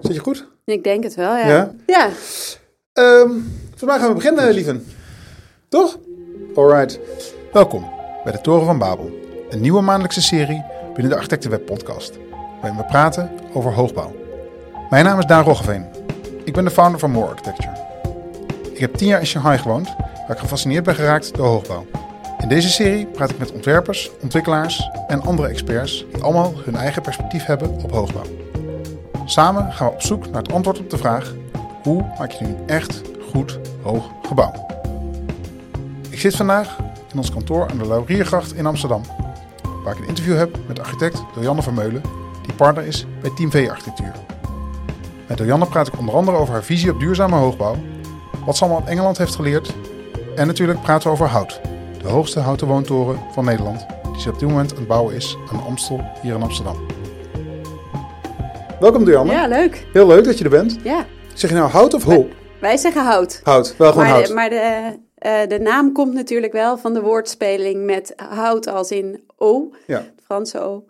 Zit je goed? Ik denk het wel, ja. Ja? Ja, Ehm vandaag gaan we beginnen, lieven. Toch? Alright. Welkom bij de Toren van Babel. Een nieuwe maandelijkse serie binnen de Architectenweb podcast. Waarin we praten over hoogbouw. Mijn naam is Daan Roggeveen. Ik ben de founder van More Architecture. Ik heb tien jaar in Shanghai gewoond, waar ik gefascineerd ben geraakt door hoogbouw. In deze serie praat ik met ontwerpers, ontwikkelaars en andere experts die allemaal hun eigen perspectief hebben op hoogbouw. Samen gaan we op zoek naar het antwoord op de vraag: hoe maak je nu een echt goed hoog gebouw? Ik zit vandaag in ons kantoor aan de Lauriergracht in Amsterdam, waar ik een interview heb met architect Dojanne Vermeulen, die partner is bij Team V Architectuur. Met Dojanne praat ik onder andere over haar visie op duurzame hoogbouw, wat ze allemaal uit Engeland heeft geleerd en natuurlijk praten we over hout, de hoogste houten woontoren van Nederland, die ze op dit moment aan het bouwen is aan de Amstel hier in Amsterdam. Welkom Dojanne. ja, leuk. Heel leuk dat je er bent. Ja. Zeg je nou hout of hol? Wij zeggen hout. Hout, wel gewoon Maar, hout. de, maar de, eh, de naam komt natuurlijk wel van de woordspeling met hout als in O, Ja. Franse O.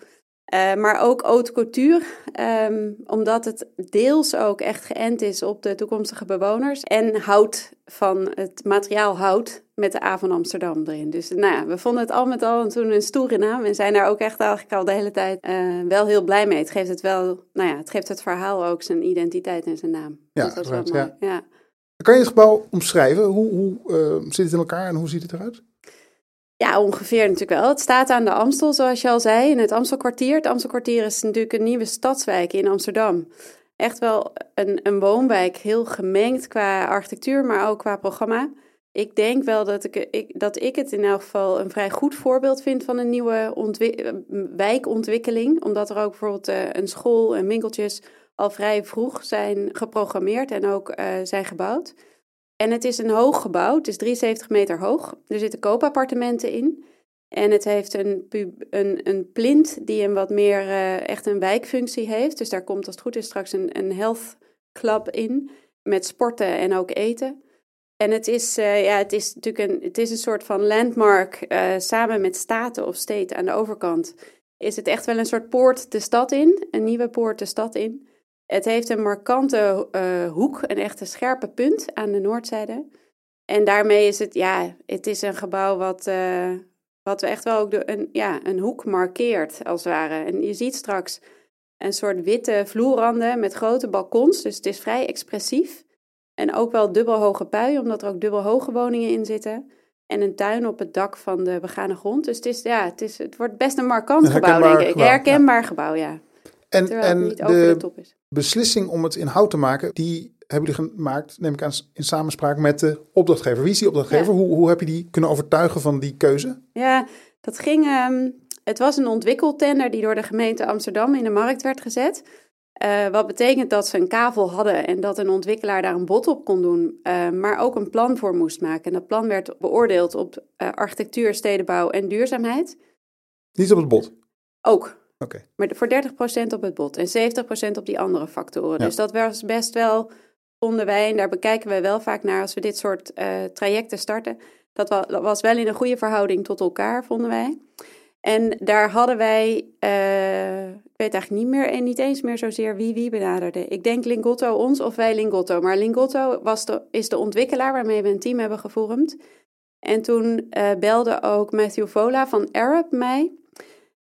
Eh, maar ook haute couture, ehm, omdat het deels ook echt geënt is op de toekomstige bewoners. En hout van het materiaal hout met de A van Amsterdam erin. Dus nou ja, we vonden het al met al toen een stoere naam. En zijn daar ook echt eigenlijk al de hele tijd eh, wel heel blij mee. Het geeft het wel, nou ja, het geeft het verhaal ook zijn identiteit en zijn naam. Ja, dus dat is wel mooi. ja. Kan je het gebouw omschrijven? Hoe, hoe eh, zit het in elkaar en hoe ziet het eruit? Ja, ongeveer natuurlijk wel. Het staat aan de Amstel, zoals je al zei, in het Amstelkwartier. Het Amstelkwartier is natuurlijk een nieuwe stadswijk in Amsterdam. Echt wel een, een woonwijk, heel gemengd qua architectuur, maar ook qua programma. Ik denk wel dat ik, ik, dat ik het in elk geval een vrij goed voorbeeld vind van een nieuwe ontwi- wijkontwikkeling. Omdat er ook bijvoorbeeld eh, een school en winkeltjes al vrij vroeg zijn geprogrammeerd en ook eh, zijn gebouwd. En het is een hoog gebouw, het is 73 meter hoog. Er zitten koopappartementen in. En het heeft een, een, een plint die een wat meer eh, echt een wijkfunctie heeft. Dus daar komt als het goed is straks een, een health club in. Met sporten en ook eten. En het is, eh, ja, het is natuurlijk een, het is een soort van landmark. eh, samen met Staten of State aan de overkant. Is het echt wel een soort poort de stad in. Een nieuwe poort de stad in. Het heeft een markante eh, hoek, een echte scherpe punt aan de noordzijde. En daarmee is het, ja, het is een gebouw wat, eh, wat echt wel ook de, een, ja, een hoek markeert, als het ware. En je ziet straks een soort witte vloerranden met grote balkons, dus het is vrij expressief. En ook wel dubbelhoge pui, omdat er ook dubbelhoge woningen in zitten. En een tuin op het dak van de begane grond. Dus het, is, ja, het, is, het wordt best een markant gebouw, denk ik. gebouw, Herkenbaar gebouw, ja. En, Terwijl het en niet over de de top is. beslissing om het in hout te maken, die hebben jullie gemaakt, neem ik aan, in samenspraak met de opdrachtgever. Wie is die opdrachtgever? Ja. Hoe, hoe heb je die kunnen overtuigen van die keuze? Ja, dat ging. ehm, het was een ontwikkeltender die door de gemeente Amsterdam in de markt werd gezet. Eh, wat betekent dat ze een kavel hadden en dat een ontwikkelaar daar een bod op kon doen, eh, maar ook een plan voor moest maken. En dat plan werd beoordeeld op eh, architectuur, stedenbouw en duurzaamheid. Niet op het bod. Ook. Oké. Maar voor 30% op het bod en 70% op die andere factoren. Ja. Dus dat was best wel, vonden wij, en daar bekijken wij wel vaak naar als we dit soort eh, trajecten starten. Dat wa- dat was wel in een goede verhouding tot elkaar, vonden wij. En daar hadden wij, eh, ik weet eigenlijk niet meer en niet eens meer zozeer wie wie benaderde. Ik denk Lingotto ons of wij Lingotto. Maar Lingotto was de, is de ontwikkelaar waarmee we een team hebben gevormd. En toen eh, belde ook Matthew Vola van Arab mij.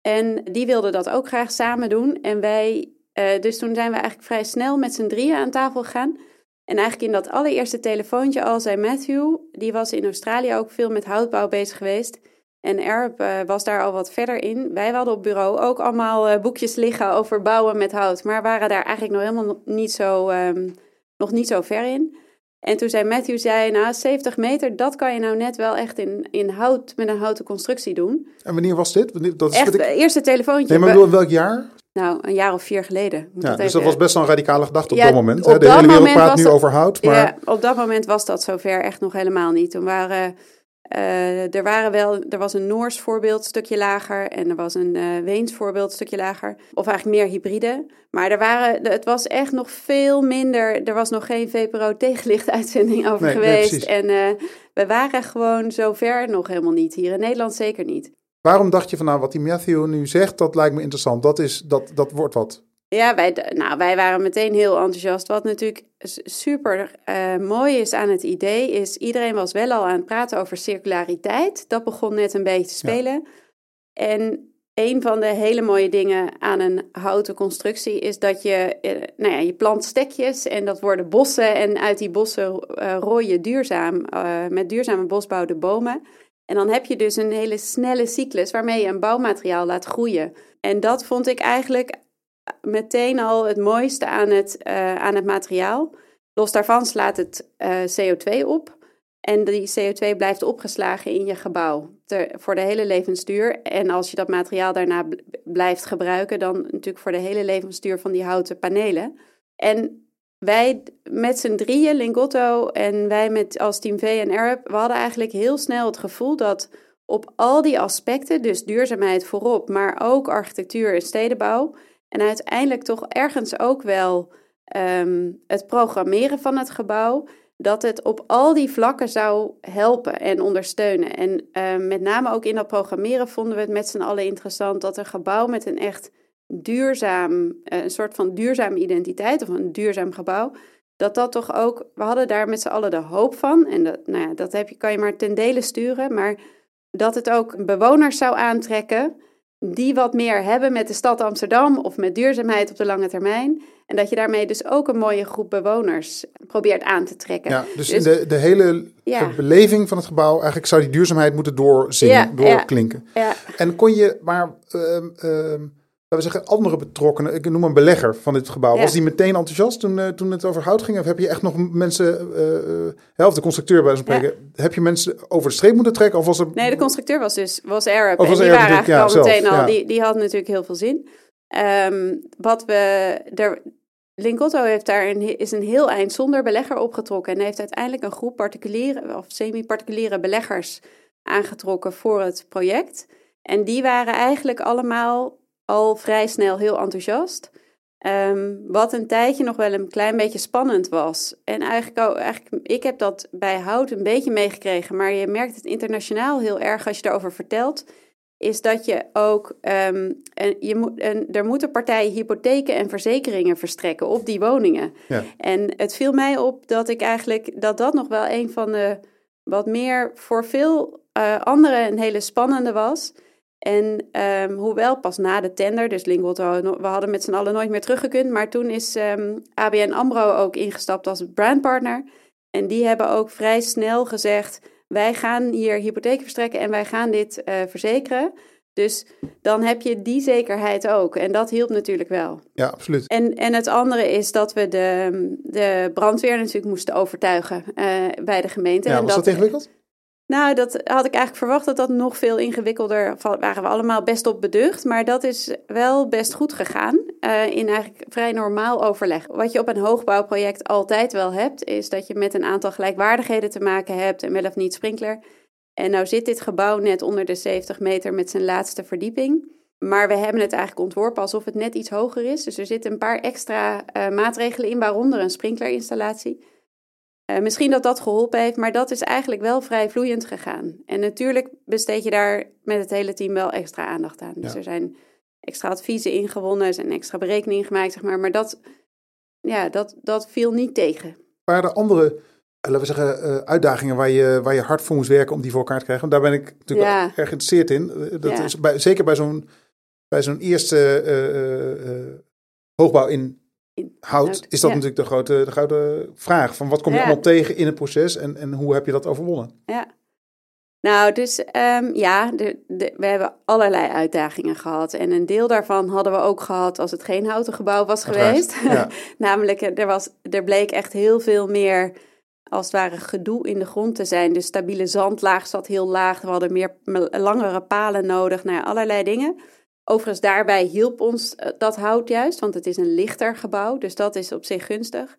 En die wilde dat ook graag samen doen. En wij, eh, dus toen zijn we eigenlijk vrij snel met z'n drieën aan tafel gegaan. En eigenlijk in dat allereerste telefoontje al zei Matthew, die was in Australië ook veel met houtbouw bezig geweest. En Arab eh, was daar al wat verder in. Wij hadden op bureau ook allemaal eh, boekjes liggen over bouwen met hout. Maar waren daar eigenlijk nog helemaal niet zo, ehm, nog niet zo ver in. En toen zei Matthew, zei, nou 70 meter, dat kan je nou net wel echt in, in hout, met een houten constructie doen. En wanneer was dit? Wanneer- Dat is Echt, ik... het eerste telefoontje. Nee, maar ik bedoel, welk jaar? Nou, een jaar of vier geleden. Moet Ja, dat dus even- dat was best wel een radicale gedachte op Ja, dat moment. op hè? De dat hele wereld praat nu dat- over hout, maar Ja, op dat moment was dat zover echt nog helemaal niet. Toen waren, eh, er, waren wel, er was een Noors voorbeeld, stukje lager. En er was een eh Weens voorbeeld, stukje lager. Of eigenlijk meer hybride. Maar er waren, het was echt nog veel minder. Er was nog geen VPRO tegenlichtuitzending over Nee, geweest. en eh, we waren gewoon zover nog helemaal niet. Hier in Nederland zeker niet. waarom dacht je van nou, wat die Matthew nu zegt, dat lijkt me interessant. Dat, is, dat, dat wordt wat. Ja, wij, nou, wij waren meteen heel enthousiast. Wat natuurlijk super uh, mooi is aan het idee, is iedereen was wel al aan het praten over circulariteit. Dat begon net een beetje te spelen. En een van de hele mooie dingen aan een houten constructie is dat je, uh, nou ja, je plant stekjes en dat worden bossen. En uit die bossen uh, rooi je duurzaam, met duurzame bosbouw de bomen. En dan heb je dus een hele snelle cyclus waarmee je een bouwmateriaal laat groeien. En dat vond ik eigenlijk meteen al het mooiste aan het, uh, aan het materiaal. Los daarvan slaat het uh, CO2 op. En die CO2 blijft opgeslagen in je gebouw voor de hele levensduur. En als je dat materiaal daarna blijft gebruiken, dan natuurlijk voor de hele levensduur van die houten panelen. En wij met z'n drieën, Lingotto en wij met als Team V en Arab, we hadden eigenlijk heel snel het gevoel dat op al die aspecten, dus duurzaamheid voorop, maar ook architectuur en stedenbouw, en uiteindelijk toch ergens ook wel ehm, het programmeren van het gebouw, dat het op al die vlakken zou helpen en ondersteunen. En ehm, met name ook in dat programmeren vonden we het met z'n allen interessant dat een gebouw met een echt duurzaam, eh, een soort van duurzame identiteit of een duurzaam gebouw, dat dat toch ook, we hadden daar met z'n allen de hoop van. En dat, nou ja, dat heb je, kan je maar ten dele sturen, maar dat het ook bewoners zou aantrekken die wat meer hebben met de stad Amsterdam of met duurzaamheid op de lange termijn. En dat je daarmee dus ook een mooie groep bewoners probeert aan te trekken. Ja, dus, in de, de hele beleving van het gebouw, eigenlijk zou die duurzaamheid moeten doorzingen, ja, doorklinken. Ja, En kon je, maar uh, we zeggen, andere betrokkenen, ik noem een belegger van dit gebouw, was die meteen enthousiast toen, uh, toen het over hout ging? Of heb je echt nog mensen, uh, helft de constructeur bij spreken, heb je mensen over de streep moeten trekken? Of was er... Nee, de constructeur was dus was Arab. Of was en die waren eigenlijk al meteen al, die, die had natuurlijk heel veel zin. Um, wat we, er, Linkotto heeft daar een, is een heel eind zonder belegger opgetrokken en heeft uiteindelijk een groep particuliere of semi-particuliere beleggers aangetrokken voor het project. En die waren eigenlijk allemaal al vrij snel heel enthousiast. Ehm, wat een tijdje nog wel een klein beetje spannend was. En eigenlijk, ook, eigenlijk, ik heb dat bij hout een beetje meegekregen, maar je merkt het internationaal heel erg als je erover vertelt. Is dat je ook, um, en je moet, en er moeten partijen hypotheken en verzekeringen verstrekken op die woningen. Ja. En het viel mij op dat ik eigenlijk, dat dat nog wel een van de, wat meer voor veel uh, anderen een hele spannende was. En um, hoewel pas na de tender, dus Lingwold, we hadden met z'n allen nooit meer teruggekund, maar toen is um, ehm, ABN AMRO ook ingestapt als brandpartner. En die hebben ook vrij snel gezegd, wij gaan hier hypotheek verstrekken en wij gaan dit uh, verzekeren. Dus dan heb je die zekerheid ook. En dat hielp natuurlijk wel. Ja, absoluut. En, en het andere is dat we de, de brandweer natuurlijk moesten overtuigen uh, bij de gemeente. Ja, was dat, dat ingewikkeld? Nou, dat had ik eigenlijk verwacht dat dat nog veel ingewikkelder waren we allemaal best op beducht. Maar dat is wel best goed gegaan uh, in eigenlijk vrij normaal overleg. Wat je op een hoogbouwproject altijd wel hebt, is dat je met een aantal gelijkwaardigheden te maken hebt en wel of niet sprinkler. En nou zit dit gebouw net onder de 70 meter met zijn laatste verdieping. Maar we hebben het eigenlijk ontworpen alsof het net iets hoger is. Dus er zitten een paar extra uh, maatregelen in, waaronder een sprinklerinstallatie. Uh, misschien dat dat geholpen heeft, maar dat is eigenlijk wel vrij vloeiend gegaan. En natuurlijk besteed je daar met het hele team wel extra aandacht aan. Dus er zijn extra adviezen ingewonnen, er zijn extra berekeningen gemaakt, zeg maar. Maar dat, ja, dat, dat viel niet tegen. Waren er andere, eh, laten we zeggen, uh, uitdagingen waar je, waar je hard voor moest werken om die voor elkaar te krijgen? Want daar ben ik natuurlijk ja. erg geïnteresseerd in. Dat is bij, zeker bij zo'n, bij zo'n eerste hoogbouw in hout, is dat natuurlijk de grote, de grote vraag. Van wat kom je allemaal tegen in het proces en, en hoe heb je dat overwonnen? Ja. Nou, dus um, ja, de, de, we hebben allerlei uitdagingen gehad. En een deel daarvan hadden we ook gehad als het geen houten gebouw was geweest. Ja. Namelijk, er, was, er bleek echt heel veel meer, als het ware, gedoe in de grond te zijn. De stabiele zandlaag zat heel laag. We hadden meer langere palen nodig. Nou ja, allerlei dingen. Overigens, daarbij hielp ons eh, dat hout juist, want het is een lichter gebouw, dus dat is op zich gunstig.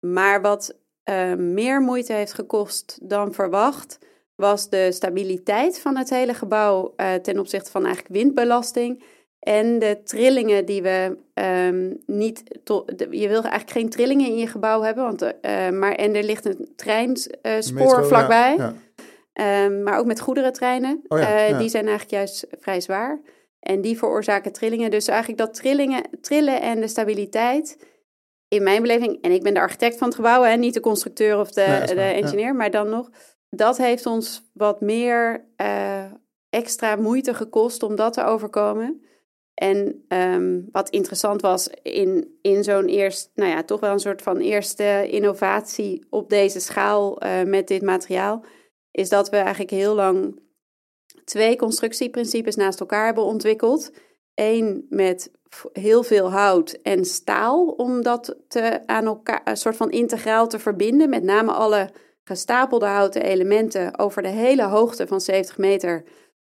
Maar wat uh, meer moeite heeft gekost dan verwacht, was de stabiliteit van het hele gebouw uh, ten opzichte van eigenlijk windbelasting. En de trillingen die we um, niet. je wil eigenlijk geen trillingen in je gebouw hebben, want, uh, maar, en er ligt een treinspoor vlakbij. Ja, ja. Um, maar ook met goederentreinen. Oh ja, die zijn eigenlijk juist vrij zwaar. En die veroorzaken trillingen. Dus eigenlijk dat trillingen, trillen en de stabiliteit, in mijn beleving, en ik ben de architect van het gebouw, hè, niet de constructeur of de, Nee, de ja. engineer, maar dan nog, dat heeft ons wat meer eh, extra moeite gekost om dat te overkomen. En ehm, wat interessant was in, in zo'n eerst, nou ja, toch wel een soort van eerste innovatie op deze schaal eh, met dit materiaal, is dat we eigenlijk heel lang twee constructieprincipes naast elkaar hebben ontwikkeld. Eén met heel veel hout en staal, om dat te, aan elkaar een soort van integraal te verbinden. Met name alle gestapelde houten elementen over de hele hoogte van 70 meter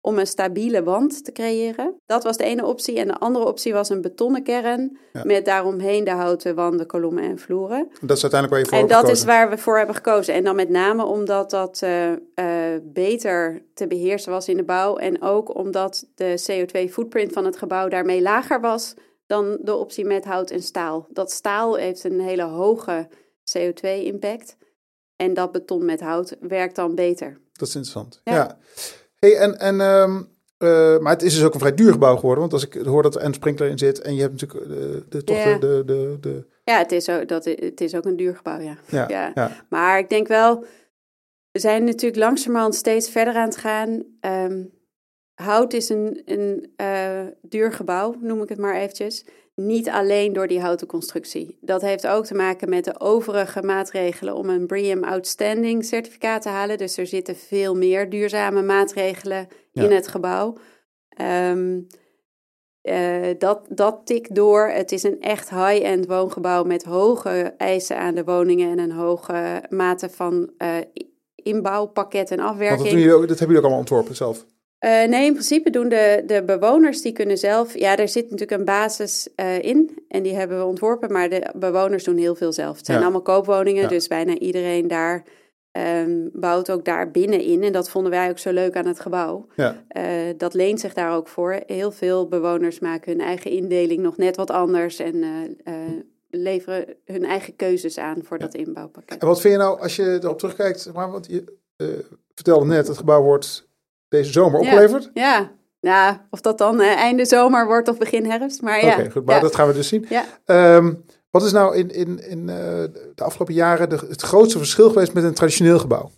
om een stabiele wand te creëren. Dat was de ene optie. En de andere optie was een betonnen kern Ja. met daaromheen de houten wanden, kolommen en vloeren. Dat is uiteindelijk waar je voor En dat gekozen. is waar we voor hebben gekozen. En dan met name omdat dat eh, eh, beter te beheersen was in de bouw. En ook omdat de CO2-footprint van het gebouw daarmee lager was dan de optie met hout en staal. Dat staal heeft een hele hoge CO2-impact. En dat beton met hout werkt dan beter. Dat is interessant. Ja. Ja. Hey, en, en, ehm, eh, maar het is dus ook een vrij duur gebouw geworden. Want als ik hoor dat er een sprinkler in zit en je hebt natuurlijk eh, de, toch Ja. de, de, de, de... Ja, het is ook, dat, het is ook een duur gebouw, ja. Ja, ja. Ja. Maar ik denk wel, we zijn natuurlijk langzamerhand steeds verder aan het gaan. Ehm, hout is een, een eh, duur gebouw, noem ik het maar eventjes. Niet alleen door die houten constructie. Dat heeft ook te maken met de overige maatregelen om een BREEAM Outstanding certificaat te halen. Dus er zitten veel meer duurzame maatregelen Ja. in het gebouw. Ehm, eh, dat, dat tikt door. Het is een echt high-end woongebouw met hoge eisen aan de woningen en een hoge mate van eh, inbouwpakket en afwerking. dat, doen jullie ook, dat hebben jullie ook allemaal ontworpen zelf. Eh, nee, in principe doen de, de bewoners, die kunnen zelf... Ja, er zit natuurlijk een basis eh, in en die hebben we ontworpen, maar de bewoners doen heel veel zelf. Het zijn Ja. allemaal koopwoningen, Ja. dus bijna iedereen daar ehm, bouwt ook daar binnenin. En dat vonden wij ook zo leuk aan het gebouw. Ja. Eh, dat leent zich daar ook voor. Heel veel bewoners maken hun eigen indeling nog net wat anders en leveren hun eigen keuzes aan voor dat inbouwpakket. En wat vind je nou als je erop terugkijkt? Maar, want je vertelde net, het gebouw wordt deze zomer Ja. opgeleverd. Ja, nou, of dat dan eh, einde zomer wordt of begin herfst, maar Oké, ja. goed. Maar ja. dat gaan we dus zien. Ja. Ehm, wat is nou in, in, in eh, de afgelopen jaren de, het grootste verschil geweest met een traditioneel gebouw?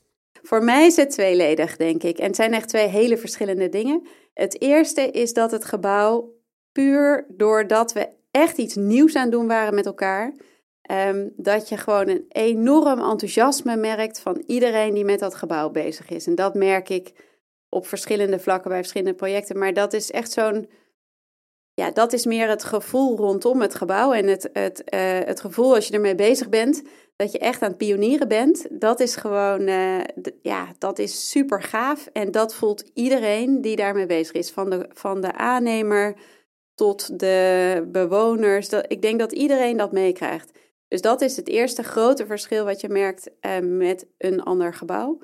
Voor mij is het tweeledig, denk ik. En het zijn echt twee hele verschillende dingen. Het eerste is dat het gebouw puur doordat we echt iets nieuws aan het doen waren met elkaar, ehm, dat je gewoon een enorm enthousiasme merkt van iedereen die met dat gebouw bezig is. En dat merk ik op verschillende vlakken bij verschillende projecten. Maar dat is echt zo'n. Ja, dat is meer het gevoel rondom het gebouw. En het, het, eh, het gevoel als je ermee bezig bent, dat je echt aan het pionieren bent. Dat is gewoon, eh, ja, dat is super gaaf. En dat voelt iedereen die daarmee bezig is. Van de, van de aannemer tot de bewoners. Dat, ik denk dat iedereen dat meekrijgt. Dus dat is het eerste grote verschil wat je merkt eh, met een ander gebouw.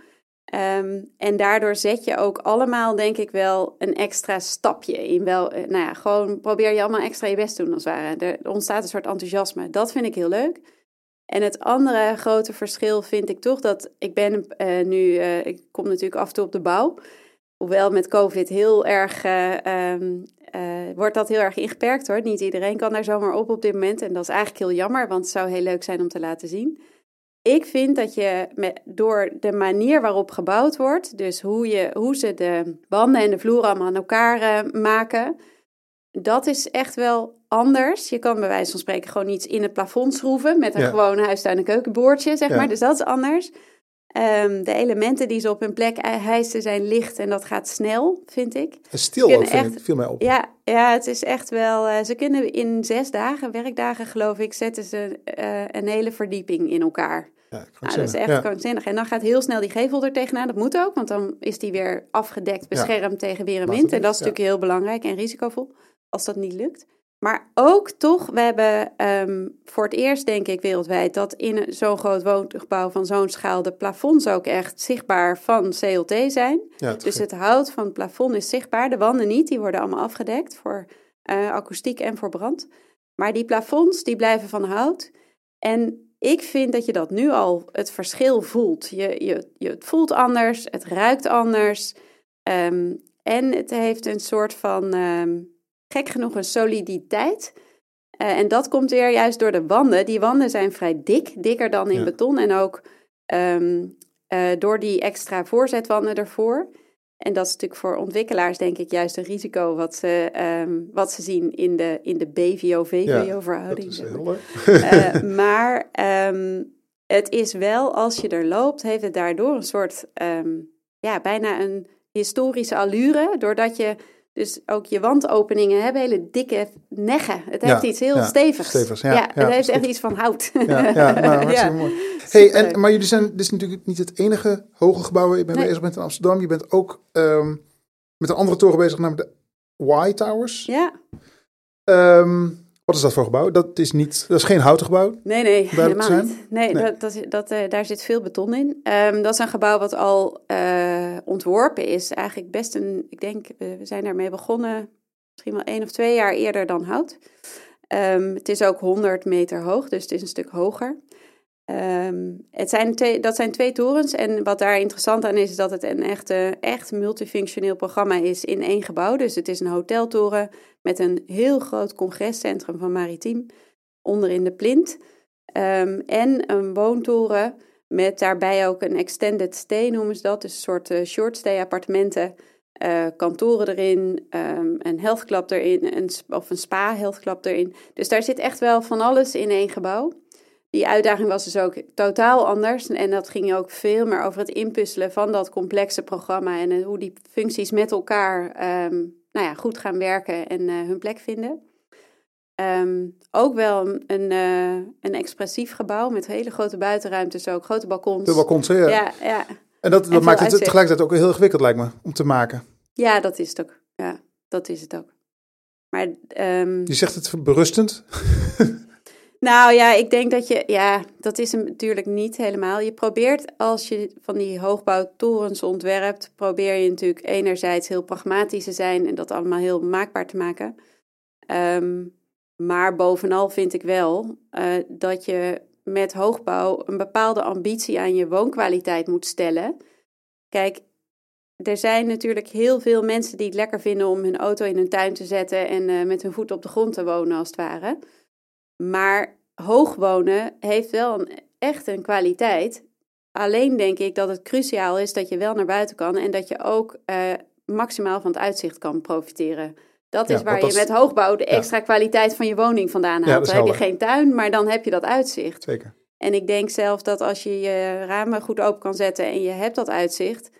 Ehm, en daardoor zet je ook allemaal, denk ik wel, een extra stapje in. Wel, eh, nou ja, gewoon probeer je allemaal extra je best te doen als ware. Er ontstaat een soort enthousiasme. Dat vind ik heel leuk. En het andere grote verschil vind ik toch dat ik ben eh, nu, eh, ik kom natuurlijk af en toe op de bouw. Hoewel met COVID heel erg, eh, ehm, eh, wordt dat heel erg ingeperkt hoor. Niet iedereen kan daar zomaar op op dit moment. En dat is eigenlijk heel jammer, want het zou heel leuk zijn om te laten zien. Ik vind dat je met, door de manier waarop gebouwd wordt, dus hoe, je, hoe ze de wanden en de vloeren allemaal aan elkaar eh, maken, dat is echt wel anders. Je kan bij wijze van spreken gewoon iets in het plafond schroeven met een Ja. gewoon en keukenboordje, zeg Ja. maar. Dus dat is anders. Ehm, de elementen die ze op hun plek hijsen zijn licht en dat gaat snel, vind ik. En stil ook, vind echt- ik, viel mij op. Ja, ja, het is echt wel. eh, ze kunnen in zes dagen, werkdagen geloof ik, zetten ze eh, een hele verdieping in elkaar. Ja, Nou, dat is echt Ja. krankzinnig. En dan gaat heel snel die gevel er tegenaan. Dat moet ook, want dan is die weer afgedekt, beschermd tegen weer en wind. En dat is natuurlijk heel belangrijk en risicovol als dat niet lukt. Maar ook toch, we hebben ehm, voor het eerst, denk ik, wereldwijd, dat in zo'n groot woongebouw van zo'n schaal de plafonds ook echt zichtbaar van CLT zijn. Ja, Dus het hout van het plafond is zichtbaar, de wanden niet, die worden allemaal afgedekt voor eh, akoestiek en voor brand. Maar die plafonds, die blijven van hout. En ik vind dat je dat nu al het verschil voelt. Je, je, je, het voelt anders, het ruikt anders. ehm, en het heeft een soort van, ehm, gek genoeg een soliditeit. Eh, en dat komt weer juist door de wanden. Die wanden zijn vrij dik, dikker dan in Ja. beton. En ook ehm, eh, door die extra voorzetwanden ervoor. En dat is natuurlijk voor ontwikkelaars denk ik juist een risico wat ze, ehm, wat ze zien in de, in de BVO-VVO-verhouding. maar. leuk. Eh, maar ehm, het is wel, als je er loopt, heeft het daardoor een soort, ja, bijna een historische allure. Doordat je dus ook je wandopeningen hebben, hele dikke neggen. Het heeft Ja, iets heel ja, stevigs. stevigs, ja, ja, het heeft echt iets van hout. Ja, ja nou, hartstikke mooi. Hey, en, maar jullie zijn, dit is natuurlijk niet het enige hoge gebouw waar je mee Nee. bezig bent in Amsterdam. Je bent ook ehm, met een andere toren bezig, namelijk de Y Towers. Ja, Ehm, wat is dat voor gebouw? Dat is, niet, dat is geen houten gebouw. nee, nee, helemaal zijn? niet. Nee, Nee. Dat, dat, dat, eh, daar zit veel beton in. Ehm, dat is een gebouw wat al eh, ontworpen is. Eigenlijk best een, ik denk, we zijn daarmee begonnen misschien wel één of twee jaar eerder dan hout. Ehm, het is ook 100 meter hoog, dus het is een stuk hoger. Ehm, het zijn twee, dat zijn twee torens en wat daar interessant aan is, is dat het een echte, echt multifunctioneel programma is in één gebouw. Dus het is een hoteltoren met een heel groot congrescentrum van Maritiem onderin de plint. Ehm, en een woontoren met daarbij ook een extended stay noemen ze dat. Dus een soort eh, short stay appartementen, eh, kantoren erin, ehm, een health club erin, of een spa health club erin. Dus daar zit echt wel van alles in één gebouw. Die uitdaging was dus ook totaal anders. En dat ging ook veel meer over het inpuzzelen van dat complexe programma. En eh, hoe die functies met elkaar ehm, nou ja, goed gaan werken en eh, hun plek vinden. Ehm, ook wel een, eh, een expressief gebouw met hele grote buitenruimtes ook, grote balkons. De balkons? Ja. Ja, ja. En dat, dat maakt het uitzicht. tegelijkertijd ook heel ingewikkeld, lijkt me, om te maken. ja, dat is het ook. Ja, dat is het ook. Maar ehm, Je zegt het berustend. Nou ja, ik denk dat je, ja, dat is hem natuurlijk niet helemaal. Je probeert als je van die hoogbouwtorens ontwerpt, probeer je natuurlijk enerzijds heel pragmatisch te zijn en dat allemaal heel maakbaar te maken. Ehm, maar bovenal vind ik wel eh, dat je met hoogbouw een bepaalde ambitie aan je woonkwaliteit moet stellen. Kijk, er zijn natuurlijk heel veel mensen die het lekker vinden om hun auto in hun tuin te zetten en eh, met hun voet op de grond te wonen, als het ware. Maar hoog wonen heeft wel een, echt een kwaliteit. Alleen denk ik dat het cruciaal is dat je wel naar buiten kan en dat je ook eh, maximaal van het uitzicht kan profiteren. Dat Ja, is waar je met hoogbouw de ja. extra kwaliteit van je woning vandaan haalt. dan heb je geen tuin, maar dan heb je dat uitzicht. Zeker. En ik denk zelf dat als je je ramen goed open kan zetten en je hebt dat uitzicht,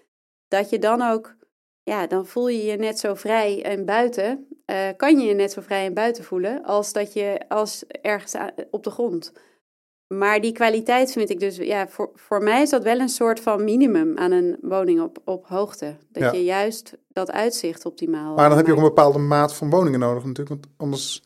dat je dan ook, ja, dan voel je je net zo vrij en buiten, eh, kan je je net zo vrij en buiten voelen als dat je als ergens op de grond. Maar die kwaliteit vind ik dus, ja, voor, voor mij is dat wel een soort van minimum aan een woning op, op hoogte. Dat Ja. je juist dat uitzicht optimaal. Maar dan heb je ook een bepaalde maat van woningen nodig natuurlijk. Want anders...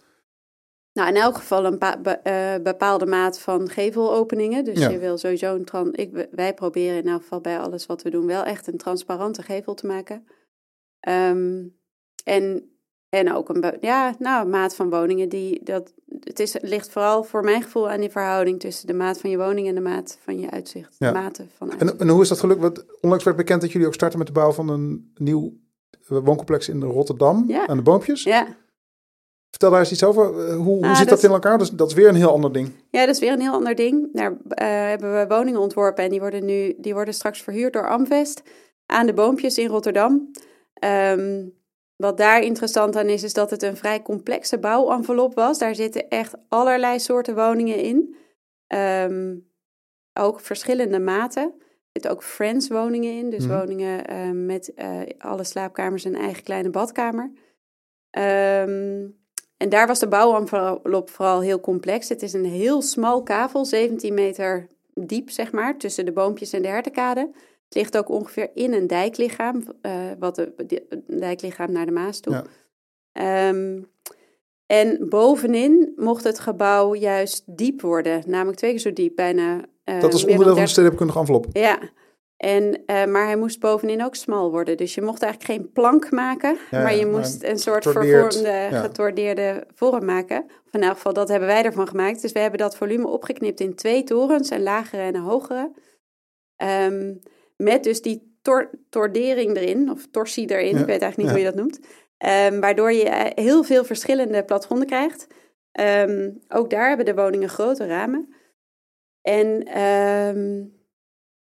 Nou, in elk geval een be- eh, bepaalde maat van gevelopeningen. Dus Ja. je wil sowieso een. Ik, wij proberen in elk geval bij alles wat we doen wel echt een transparante gevel te maken. Ehm, en, en ook een ja, nou, maat van woningen die dat. Het, is, het ligt vooral voor mijn gevoel aan die verhouding tussen de maat van je woning en de maat van je uitzicht. Ja. De maten van uitzicht. En, en hoe is dat gelukt? Want onlangs werd bekend dat jullie ook starten met de bouw van een nieuw eh, wooncomplex in Rotterdam. Ja. Aan de Boompjes. Ja. Vertel daar eens iets over. Eh, Hoe, hoe Ah, zit dat- dat in elkaar? Dat is, dat is weer een heel ander ding. Ja, dat is weer een heel ander ding. Daar eh, hebben we woningen ontworpen en die worden nu die worden straks verhuurd door Amvest aan de boompjes in Rotterdam. Ehm, wat daar interessant aan is, is dat het een vrij complexe bouwenvelop was. Daar zitten echt allerlei soorten woningen in. Ehm, ook verschillende maten. Er zitten ook Friends woningen in, dus Mhm. woningen eh, met eh, alle slaapkamers en eigen kleine badkamer. Ehm, en daar was de bouwenvelop vooral heel complex. Het is een heel smal kavel, 17 meter diep, zeg maar, tussen de boompjes en de hertenkade. Het ligt ook ongeveer in een dijklichaam, eh, wat de, dijklichaam naar de Maas toe. Ja. Ehm, en bovenin mocht het gebouw juist diep worden, namelijk twee keer zo diep, bijna. eh, dat is onderdeel van de 30 stedenkundige envelop. ja, en, eh, maar hij moest bovenin ook smal worden. Dus je mocht eigenlijk geen plank maken, Ja, maar je maar moest een soort vervormde, ja. getordeerde vorm maken. Of in elk geval, dat hebben wij ervan gemaakt. Dus we hebben dat volume opgeknipt in twee torens, een lagere en een hogere. Ehm, met dus die tor tordering erin, of torsie erin, Ja, ik weet eigenlijk niet ja. hoe je dat noemt. Ehm, waardoor je eh, heel veel verschillende plattegronden krijgt. Ehm, ook daar hebben de woningen grote ramen. En ehm,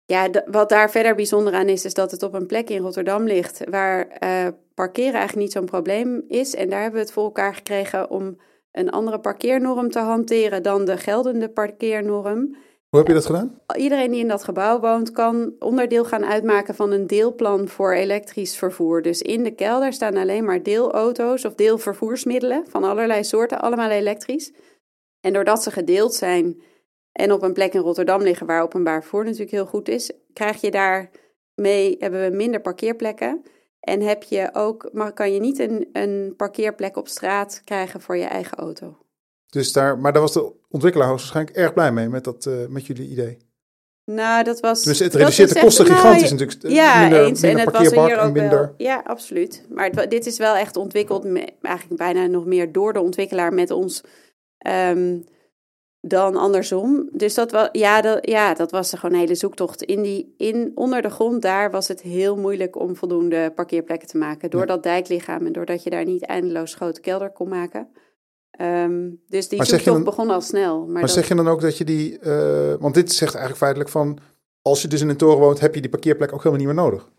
ja, wat daar verder bijzonder aan is, is dat het op een plek in Rotterdam ligt waar uh, parkeren eigenlijk niet zo'n probleem is. En daar hebben we het voor elkaar gekregen om een andere parkeernorm te hanteren dan de geldende parkeernorm. Hoe heb je dat gedaan? Iedereen die in dat gebouw woont kan onderdeel gaan uitmaken van een deelplan voor elektrisch vervoer. Dus in de kelder staan alleen maar deelauto's of deelvervoersmiddelen van allerlei soorten, allemaal elektrisch. En doordat ze gedeeld zijn en op een plek in Rotterdam liggen waar openbaar vervoer natuurlijk heel goed is, krijg je daarmee, hebben we minder parkeerplekken. En heb je ook, maar kan je niet een, een parkeerplek op straat krijgen voor je eigen auto. Dus daar, maar daar was de ontwikkelaar waarschijnlijk erg blij mee met, dat, uh, met jullie idee. Nou, dat was. Dus het reduceert de kosten nou, gigantisch natuurlijk. Ja, minder, eens. Minder en het was hier ook minder... wel. Ja, absoluut. Maar het, dit is wel echt ontwikkeld, eigenlijk bijna nog meer door de ontwikkelaar met ons. Um, dan andersom. Dus dat, was, ja, dat, ja, dat was gewoon een hele zoektocht. In die, in, onder de grond daar was het heel moeilijk om voldoende parkeerplekken te maken. Door dat dijklichaam en doordat je daar niet eindeloos grote kelder kon maken. Um, dus die zoektocht begon al snel. Maar, maar zeg je dan ook dat je die... Uh, want dit zegt eigenlijk feitelijk van... Als je dus in een toren woont, heb je die parkeerplek ook helemaal niet meer nodig.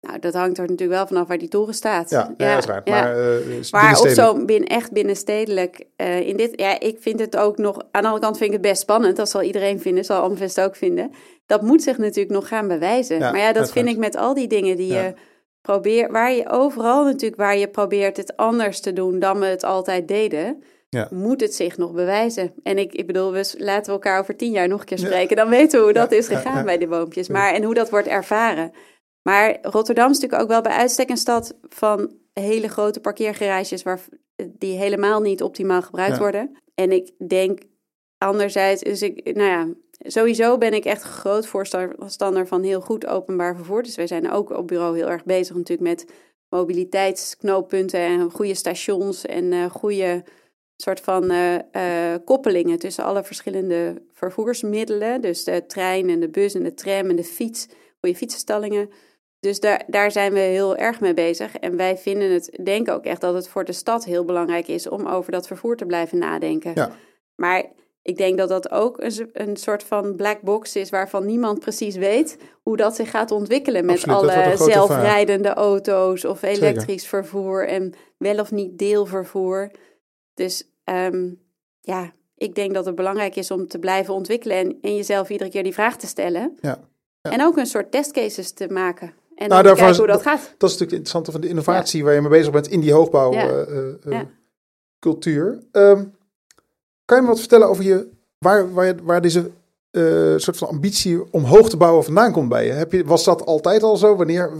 Nou, dat hangt er natuurlijk wel vanaf waar die toren staat. Ja, ja, dat is waar. Maar, uh, maar of zo binnen, echt binnenstedelijk. Uh, in dit, ja, ik vind het ook nog. Aan de andere kant vind ik het best spannend. Dat zal iedereen vinden, zal Amvest ook vinden. Dat moet zich natuurlijk nog gaan bewijzen. maar ja, dat vind ik met al die dingen die je probeert. Waar je overal natuurlijk, waar je probeert het anders te doen dan we het altijd deden. Moet het zich nog bewijzen? En ik, ik bedoel, we laten we elkaar over tien jaar nog een keer spreken. Dan weten we hoe dat is gegaan bij de boompjes. Maar en hoe dat wordt ervaren. Maar Rotterdam is natuurlijk ook wel bij uitstek een stad van hele grote parkeergarages waar, die helemaal niet optimaal gebruikt worden. En ik denk anderzijds, dus ik, nou ja, sowieso ben ik echt groot voorstander van heel goed openbaar vervoer. Dus wij zijn ook op bureau heel erg bezig natuurlijk met mobiliteitsknooppunten en goede stations en uh, goede soort van uh, uh, koppelingen tussen alle verschillende vervoersmiddelen. Dus de trein en de bus en de tram en de fiets, goede fietsenstallingen. Dus daar, daar zijn we heel erg mee bezig. En wij vinden het, denken ook echt dat het voor de stad heel belangrijk is om over dat vervoer te blijven nadenken. Ja. Maar ik denk dat dat ook een, een soort van black box is waarvan niemand precies weet hoe dat zich gaat ontwikkelen met alle zelfrijdende auto's of elektrisch vervoer en wel of niet deelvervoer. Dus um, ja, ik denk dat het belangrijk is om te blijven ontwikkelen en, en jezelf iedere keer die vraag te stellen. Ja. Ja. En ook een soort testcases te maken. En nou, kijken hoe dat, gaat. Dat is natuurlijk het interessante van de innovatie waar je mee bezig bent in die hoogbouwcultuur. Ja. Uh, um, kan je me wat vertellen over je, waar, waar, waar deze uh, soort van ambitie om hoog te bouwen vandaan komt bij je? Heb je was dat altijd al zo? Wanneer,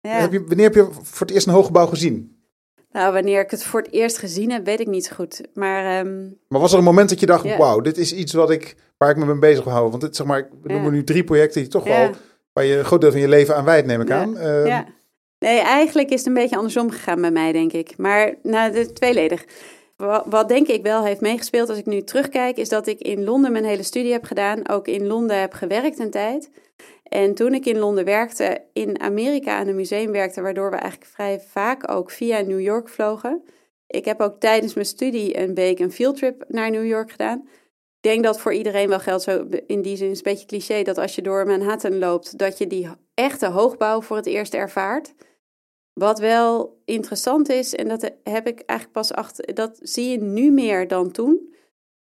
heb je, wanneer heb je voor het eerst een hooggebouw gezien? Nou, wanneer ik het voor het eerst gezien heb, weet ik niet zo goed. Maar, um... maar was er een moment dat je dacht, wauw, dit is iets wat ik, waar ik me mee bezig wil houden? Want dit, zeg maar, we noemen nu drie projecten die toch wel waar je een groot deel van je leven aan wijdt, neem ik aan. Ja. Nee, eigenlijk is het een beetje andersom gegaan bij mij, denk ik. Maar nou, de, tweeledig. Wat, denk ik wel heeft meegespeeld als ik nu terugkijk, is dat ik in Londen mijn hele studie heb gedaan. Ook in Londen heb gewerkt een tijd. En toen ik in Londen werkte, in Amerika aan een museum werkte, waardoor we eigenlijk vrij vaak ook via New York vlogen. Ik heb ook tijdens mijn studie een week een fieldtrip naar New York gedaan. Ik denk dat voor iedereen wel geldt, zo in die zin is een beetje cliché, dat als je door Manhattan loopt, dat je die echte hoogbouw voor het eerst ervaart. Wat wel interessant is, en dat heb ik eigenlijk pas achter, dat zie je nu meer dan toen,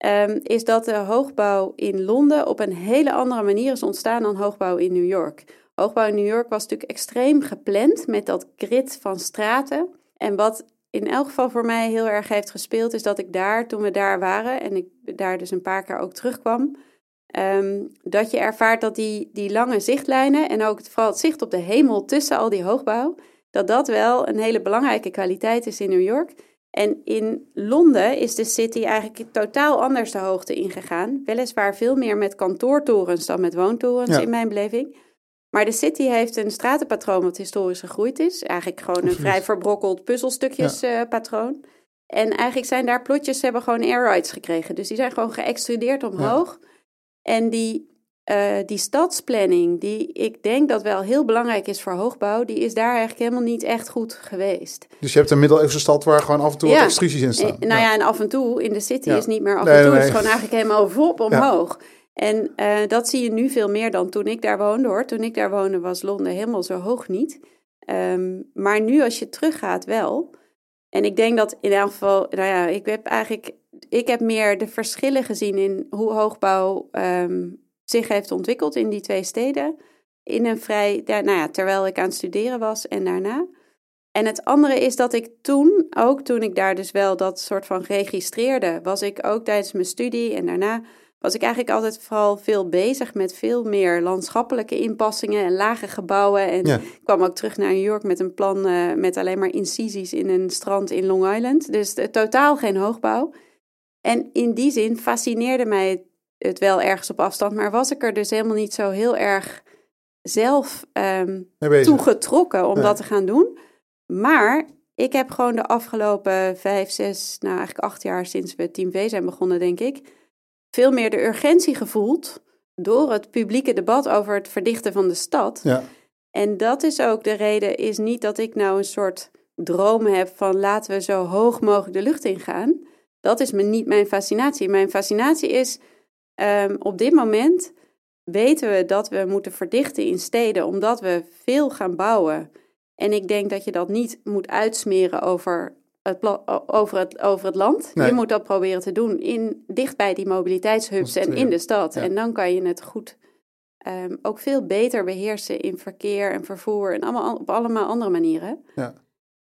um, is dat de hoogbouw in Londen op een hele andere manier is ontstaan dan hoogbouw in New York. Hoogbouw in New York was natuurlijk extreem gepland met dat grid van straten. En wat in elk geval voor mij heel erg heeft gespeeld, is dat ik daar, toen we daar waren, en ik daar dus een paar keer ook terugkwam, um, dat je ervaart dat die, die lange zichtlijnen en ook vooral het zicht op de hemel tussen al die hoogbouw, dat dat wel een hele belangrijke kwaliteit is in New York. En in Londen is de city eigenlijk totaal anders de hoogte ingegaan. Weliswaar veel meer met kantoortorens dan met woontorens in mijn beleving. Maar de city heeft een stratenpatroon wat historisch gegroeid is. Eigenlijk gewoon een vrij verbrokkeld puzzelstukjespatroon. Ja. Uh, en eigenlijk zijn daar plotjes, hebben gewoon air rights gekregen. Dus die zijn gewoon geëxtrudeerd omhoog. En die eh, die stadsplanning, die ik denk dat wel heel belangrijk is voor hoogbouw, die is daar eigenlijk helemaal niet echt goed geweest. Dus je hebt een middeleeuwse stad waar gewoon af en toe wat extrusies in staan. nou ja. en af en toe in de city is niet meer af en toe, nee, is gewoon eigenlijk helemaal volop omhoog. En uh, dat zie je nu veel meer dan toen ik daar woonde hoor. Toen ik daar woonde was Londen helemaal zo hoog niet. Um, maar nu als je teruggaat wel. En ik denk dat in elk geval, nou ja, ik heb eigenlijk, ik heb meer de verschillen gezien in hoe hoogbouw um, zich heeft ontwikkeld in die twee steden. In een vrij, nou ja, terwijl ik aan het studeren was en daarna. En het andere is dat ik toen, ook toen ik daar dus wel dat soort van registreerde, was ik ook tijdens mijn studie en daarna was ik eigenlijk altijd vooral veel bezig met veel meer landschappelijke inpassingen en lage gebouwen. En ik kwam ook terug naar New York met een plan uh, met alleen maar incisies in een strand in Long Island. Dus totaal geen hoogbouw. En in die zin fascineerde mij het wel ergens op afstand, maar was ik er dus helemaal niet zo heel erg zelf um, toegetrokken om dat te gaan doen. Maar ik heb gewoon de afgelopen vijf, zes, nou eigenlijk acht jaar sinds we Team V zijn begonnen, denk ik, veel meer de urgentie gevoeld door het publieke debat over het verdichten van de stad. Ja. En dat is ook de reden, is niet dat ik nou een soort droom heb van laten we zo hoog mogelijk de lucht ingaan. Dat is me niet mijn fascinatie. Mijn fascinatie is um, op dit moment weten we dat we moeten verdichten in steden omdat we veel gaan bouwen. En ik denk dat je dat niet moet uitsmeren over het, over, het, over het land. Je moet dat proberen te doen in, dicht bij die mobiliteitshubs en in de stad. En dan kan je het goed ehm, ook veel beter beheersen in verkeer en vervoer en allemaal, op allemaal andere manieren. Ja.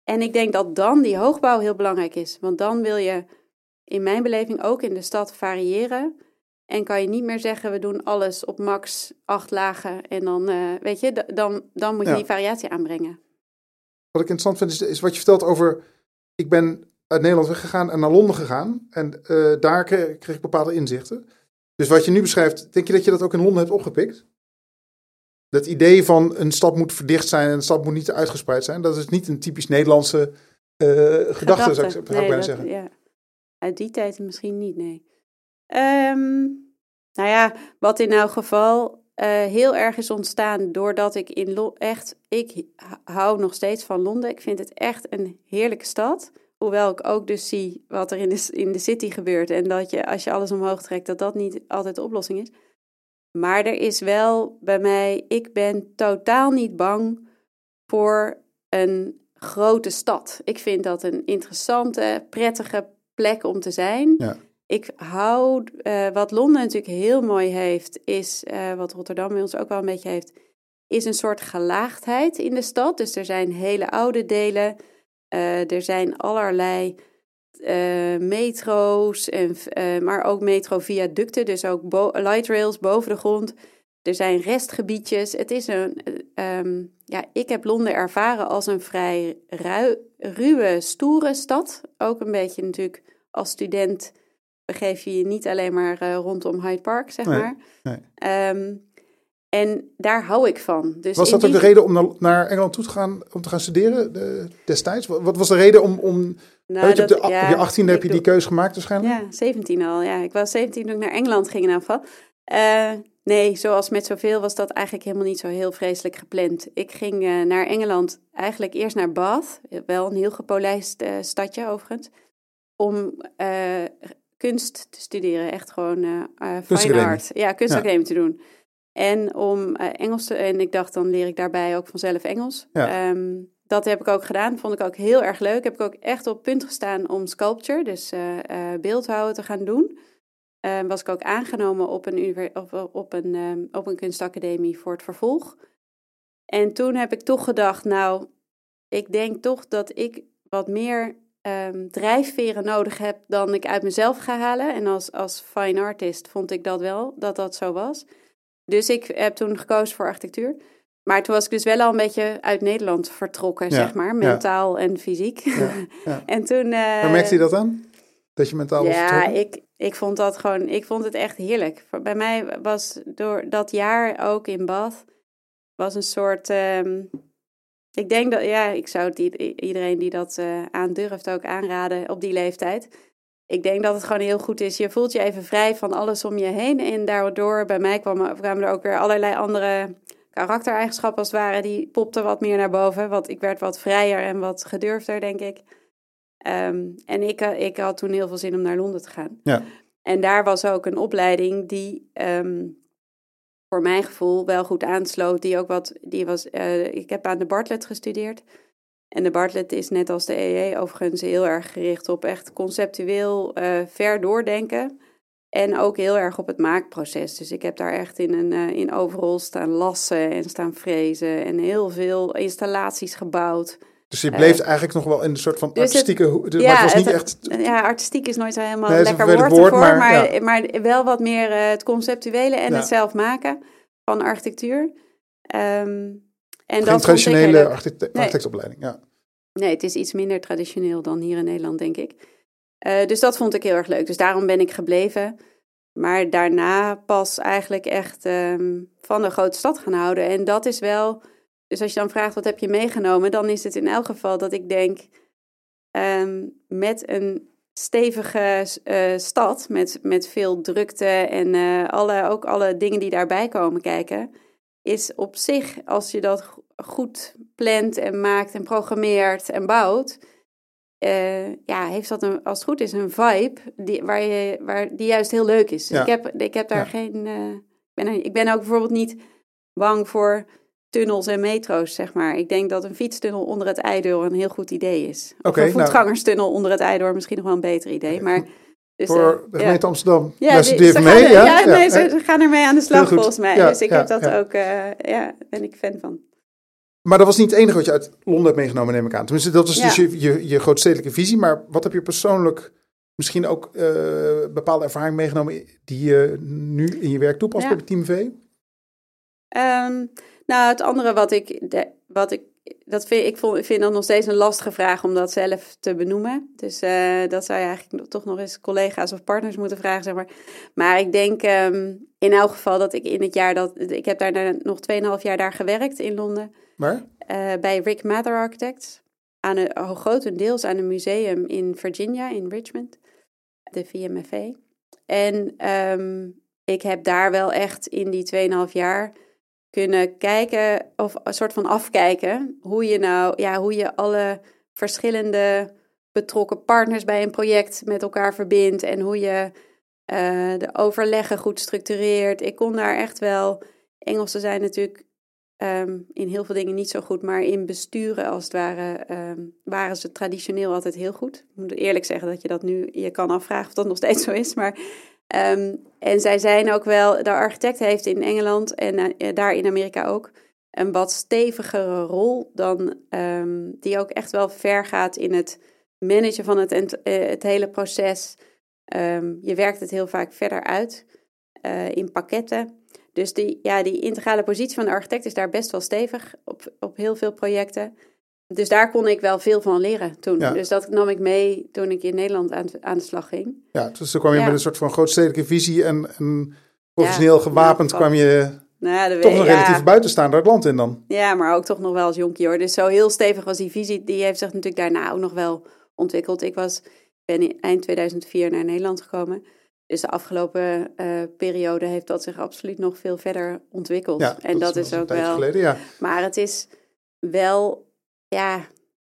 En ik denk dat dan die hoogbouw heel belangrijk is. Want dan wil je in mijn beleving ook in de stad variëren. En kan je niet meer zeggen, we doen alles op max acht lagen. En dan, uh, weet je, dan, dan moet je die variatie aanbrengen. Wat ik interessant vind, is, is wat je vertelt over ik ben uit Nederland weggegaan en naar Londen gegaan. En uh, daar kreeg, kreeg, ik bepaalde inzichten. Dus wat je nu beschrijft, denk je dat je dat ook in Londen hebt opgepikt? Dat idee van een stad moet verdicht zijn en een stad moet niet uitgespreid zijn. Dat is niet een typisch Nederlandse uh, gedachte, zou ik, zou nee, bijna zeggen. Ja. Uit die tijd misschien niet, nee. Um, nou ja, wat in elk geval uh, heel erg is ontstaan doordat ik in Londen echt, ik hou nog steeds van Londen. Ik vind het echt een heerlijke stad. Hoewel ik ook dus zie wat er in de, in de city gebeurt. En dat je, als je alles omhoog trekt, dat dat niet altijd de oplossing is. Maar er is wel bij mij, ik ben totaal niet bang voor een grote stad. Ik vind dat een interessante, prettige plek om te zijn. Ja ik hou, uh, wat Londen natuurlijk heel mooi heeft, is, uh, wat Rotterdam bij ons ook wel een beetje heeft, is een soort gelaagdheid in de stad. Dus er zijn hele oude delen, uh, er zijn allerlei metro's, en, maar ook metroviaducten, dus ook light rails boven de grond. Er zijn restgebiedjes. Het is een, um, ja, ik heb Londen ervaren als een vrij ruwe, stoere stad. Ook een beetje natuurlijk als student begeef je je niet alleen maar uh, rondom Hyde Park, zeg maar. Nee. Um, en daar hou ik van. Dus was dat ook de reden om naar, Engeland toe te gaan, om te gaan studeren de, destijds? Wat was de reden om... om nou, je, op, de, ja, je 18 heb je die keuze gemaakt waarschijnlijk? Ja, 17 al. Ja. Ik was 17 toen ik naar Engeland ging in geval. Uh, nee, zoals met zoveel was dat eigenlijk helemaal niet zo heel vreselijk gepland. Ik ging uh, naar Engeland eigenlijk eerst naar Bath. Wel een heel gepolijst uh, stadje overigens. Om kunst te studeren. Echt gewoon uh, fine art. Ja, kunstacademie te doen. En om uh, Engels te... En ik dacht, dan leer ik daarbij ook vanzelf Engels. Ehm, dat heb ik ook gedaan. Vond ik ook heel erg leuk. Heb ik ook echt op punt gestaan om sculpture, dus uh, beeldhouden, te gaan doen. Ehm, was ik ook aangenomen op een, op, op, een, um, op een kunstacademie voor het vervolg. En toen heb ik toch gedacht, nou, ik denk toch dat ik wat meer um, drijfveren nodig heb dan ik uit mezelf ga halen. En als, als fine artist vond ik dat wel, dat dat zo was. Dus ik heb toen gekozen voor architectuur. Maar toen was ik dus wel al een beetje uit Nederland vertrokken, zeg maar, mentaal en fysiek. Ja, en toen. Uh, Waar merkte je dat aan? Dat je mentaal was Ja, ik, ik vond dat gewoon, ik vond het echt heerlijk. Bij mij was door dat jaar ook in Bath, was een soort. Um, ik denk dat, ja, ik zou het iedereen die dat uh, aandurft ook aanraden op die leeftijd. ik denk dat het gewoon heel goed is. Je voelt je even vrij van alles om je heen. En daardoor, bij mij kwamen, kwamen er ook weer allerlei andere karaktereigenschappen als het ware. Die popten wat meer naar boven. Want ik werd wat vrijer en wat gedurfder, denk ik. Ehm, en ik, ik had toen heel veel zin om naar Londen te gaan. Ja. En daar was ook een opleiding die ehm, voor mijn gevoel wel goed aansloot. Die ook wat, die was, uh, ik heb aan de Bartlett gestudeerd. En de Bartlett is net als de EE overigens heel erg gericht op echt conceptueel uh, ver doordenken. En ook heel erg op het maakproces. Dus ik heb daar echt in, een, uh, in overal staan lassen en staan frezen. En heel veel installaties gebouwd. Dus je bleef uh, eigenlijk nog wel in een soort van dus artistieke... Het, ja, maar het was niet het, echt... Ja, artistiek is nooit zo helemaal nee, lekker woord, woord ervoor. Maar, maar, ja. maar, wel wat meer uh, het conceptuele en ja. het zelf maken van architectuur. Um, en Geen dat traditionele architect, architectopleiding, ja. Nee, het is iets minder traditioneel dan hier in Nederland, denk ik. Uh, dus dat vond ik heel erg leuk. Dus daarom ben ik gebleven. Maar daarna pas eigenlijk echt um, van de grote stad gaan houden. En dat is wel dus als je dan vraagt wat heb je meegenomen, dan is het in elk geval dat ik denk um, met een stevige uh, stad, met, met veel drukte en uh, alle, ook alle dingen die daarbij komen kijken, is op zich, als je dat goed plant en maakt en programmeert en bouwt, uh, ja, heeft dat een, als het goed is een vibe die, waar je, waar, die juist heel leuk is. Dus ja. ik, heb, ik heb daar ja. geen. ben, ik ben ook bijvoorbeeld niet bang voor tunnels en metro's, zeg maar. Ik denk dat een fietstunnel onder het Eidoor een heel goed idee is. Of okay, een voetgangerstunnel nou, onder het Eidoor misschien nog wel een beter idee. Maar, dus, voor uh, de gemeente ja. Amsterdam, ja, die, die mee, er, ja? Ja, nee, ze, ze, gaan ermee aan de slag volgens mij. dus ik heb dat ook, uh, ja, ben ik fan van. Maar dat was niet het enige wat je uit Londen hebt meegenomen, neem ik aan. Tenminste, dat is dus je, je, je grootstedelijke visie. Maar wat heb je persoonlijk misschien ook uh, bepaalde ervaring meegenomen die je nu in je werk toepast bij Team V? Um, nou, het andere wat ik, de, wat ik dat vind, ik, vond, vind dat nog steeds een lastige vraag om dat zelf te benoemen. Dus uh, dat zou je eigenlijk toch nog eens collega's of partners moeten vragen, zeg maar. Maar ik denk um, in elk geval dat ik in het jaar dat... Ik heb daar nog 2,5 jaar daar gewerkt in Londen. Waar? Uh, bij Rick Mather Architects. Aan een, oh, grotendeels aan een museum in Virginia, in Richmond. De VMFA. En um, ik heb daar wel echt in die 2,5 jaar kunnen kijken of een soort van afkijken hoe je nou, ja, hoe je alle verschillende betrokken partners bij een project met elkaar verbindt en hoe je uh, de overleggen goed structureert. Ik kon daar echt wel, Engelsen zijn natuurlijk um, in heel veel dingen niet zo goed, maar in besturen als het ware um, waren ze traditioneel altijd heel goed. Ik moet eerlijk zeggen dat je dat nu, je kan afvragen of dat nog steeds zo is, maar Um, en zij zijn ook wel, de architect heeft in Engeland en uh, daar in Amerika ook een wat stevigere rol dan um, die ook echt wel ver gaat in het managen van het, uh, het hele proces. Um, je werkt het heel vaak verder uit uh, in pakketten. Dus die, ja, die integrale positie van de architect is daar best wel stevig op, op heel veel projecten. Dus daar kon ik wel veel van leren toen. Ja. Dus dat nam ik mee toen ik in Nederland aan, aan de slag ging. Ja, dus toen kwam je ja. met een soort van grootstedelijke visie en, en professioneel ja, gewapend kwam je nou toch nog relatief buitenstaander het land in dan. Ja, maar ook toch nog wel als jonkie hoor. Dus zo heel stevig was die visie. Die heeft zich natuurlijk daarna ook nog wel ontwikkeld. Ik was, ben in eind 2004 naar Nederland gekomen. Dus de afgelopen uh, periode heeft dat zich absoluut nog veel verder ontwikkeld. Ja, en dat, dat is ook wel. Geleden. Maar het is wel ja,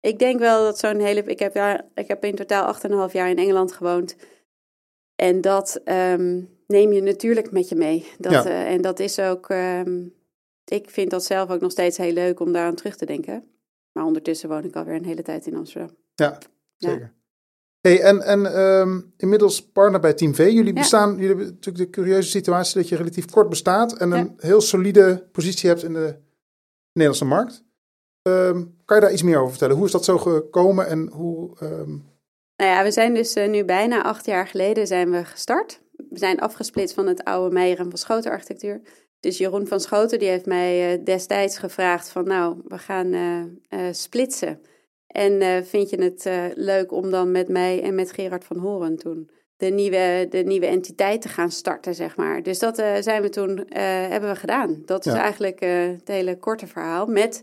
ik denk wel dat zo'n hele. Ik heb, daar, ik heb in totaal 8,5 jaar in Engeland gewoond. En dat um, neem je natuurlijk met je mee. Dat, ja. uh, en dat is ook. Um, ik vind dat zelf ook nog steeds heel leuk om daar aan terug te denken. Maar ondertussen woon ik alweer een hele tijd in Amsterdam. Ja, zeker. Ja. Hey, en en um, inmiddels partner bij Team V. Jullie bestaan, jullie hebben natuurlijk de curieuze situatie dat je relatief kort bestaat en een heel solide positie hebt in de Nederlandse markt. Um, kan je daar iets meer over vertellen? Hoe is dat zo gekomen en hoe... Um... Nou ja, we zijn dus uh, nu bijna acht jaar geleden zijn we gestart. We zijn afgesplitst van het oude Meijer en van Schoten architectuur. Dus Jeroen van Schoten die heeft mij uh, destijds gevraagd van nou, we gaan uh, splitsen. En vind je het leuk om dan met mij en met Gerard van Horen toen de nieuwe, de nieuwe entiteit te gaan starten, zeg maar. Dus dat zijn we toen, hebben we gedaan. Dat is eigenlijk het hele korte verhaal met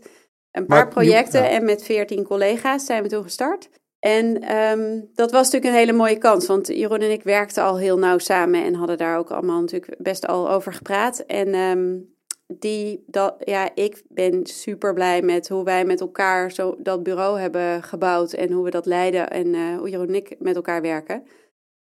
een paar maar, projecten ja. en met veertien collega's zijn we toen gestart. En ehm, dat was natuurlijk een hele mooie kans, want Jeroen en ik werkten al heel nauw samen en hadden daar ook allemaal natuurlijk best al over gepraat. En ehm, die, dat, ja, ik ben super blij met hoe wij met elkaar zo dat bureau hebben gebouwd en hoe we dat leiden en uh, hoe Jeroen en ik met elkaar werken.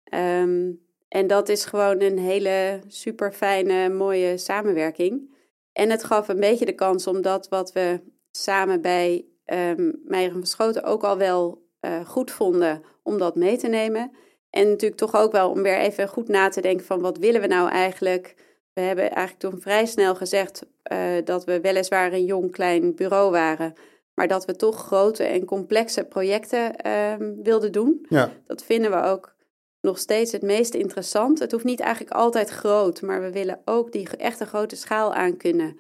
Ehm, en dat is gewoon een hele super fijne, mooie samenwerking. En het gaf een beetje de kans om dat wat we samen bij um, Meijer van Schoten ook al wel uh, goed vonden, om dat mee te nemen. En natuurlijk toch ook wel om weer even goed na te denken van wat willen we nou eigenlijk we hebben eigenlijk toen vrij snel gezegd uh, dat we weliswaar een jong klein bureau waren, maar dat we toch grote en complexe projecten uh, wilden doen. Ja. Dat vinden we ook nog steeds het meest interessant. Het hoeft niet eigenlijk altijd groot, maar we willen ook die echte grote schaal aan kunnen.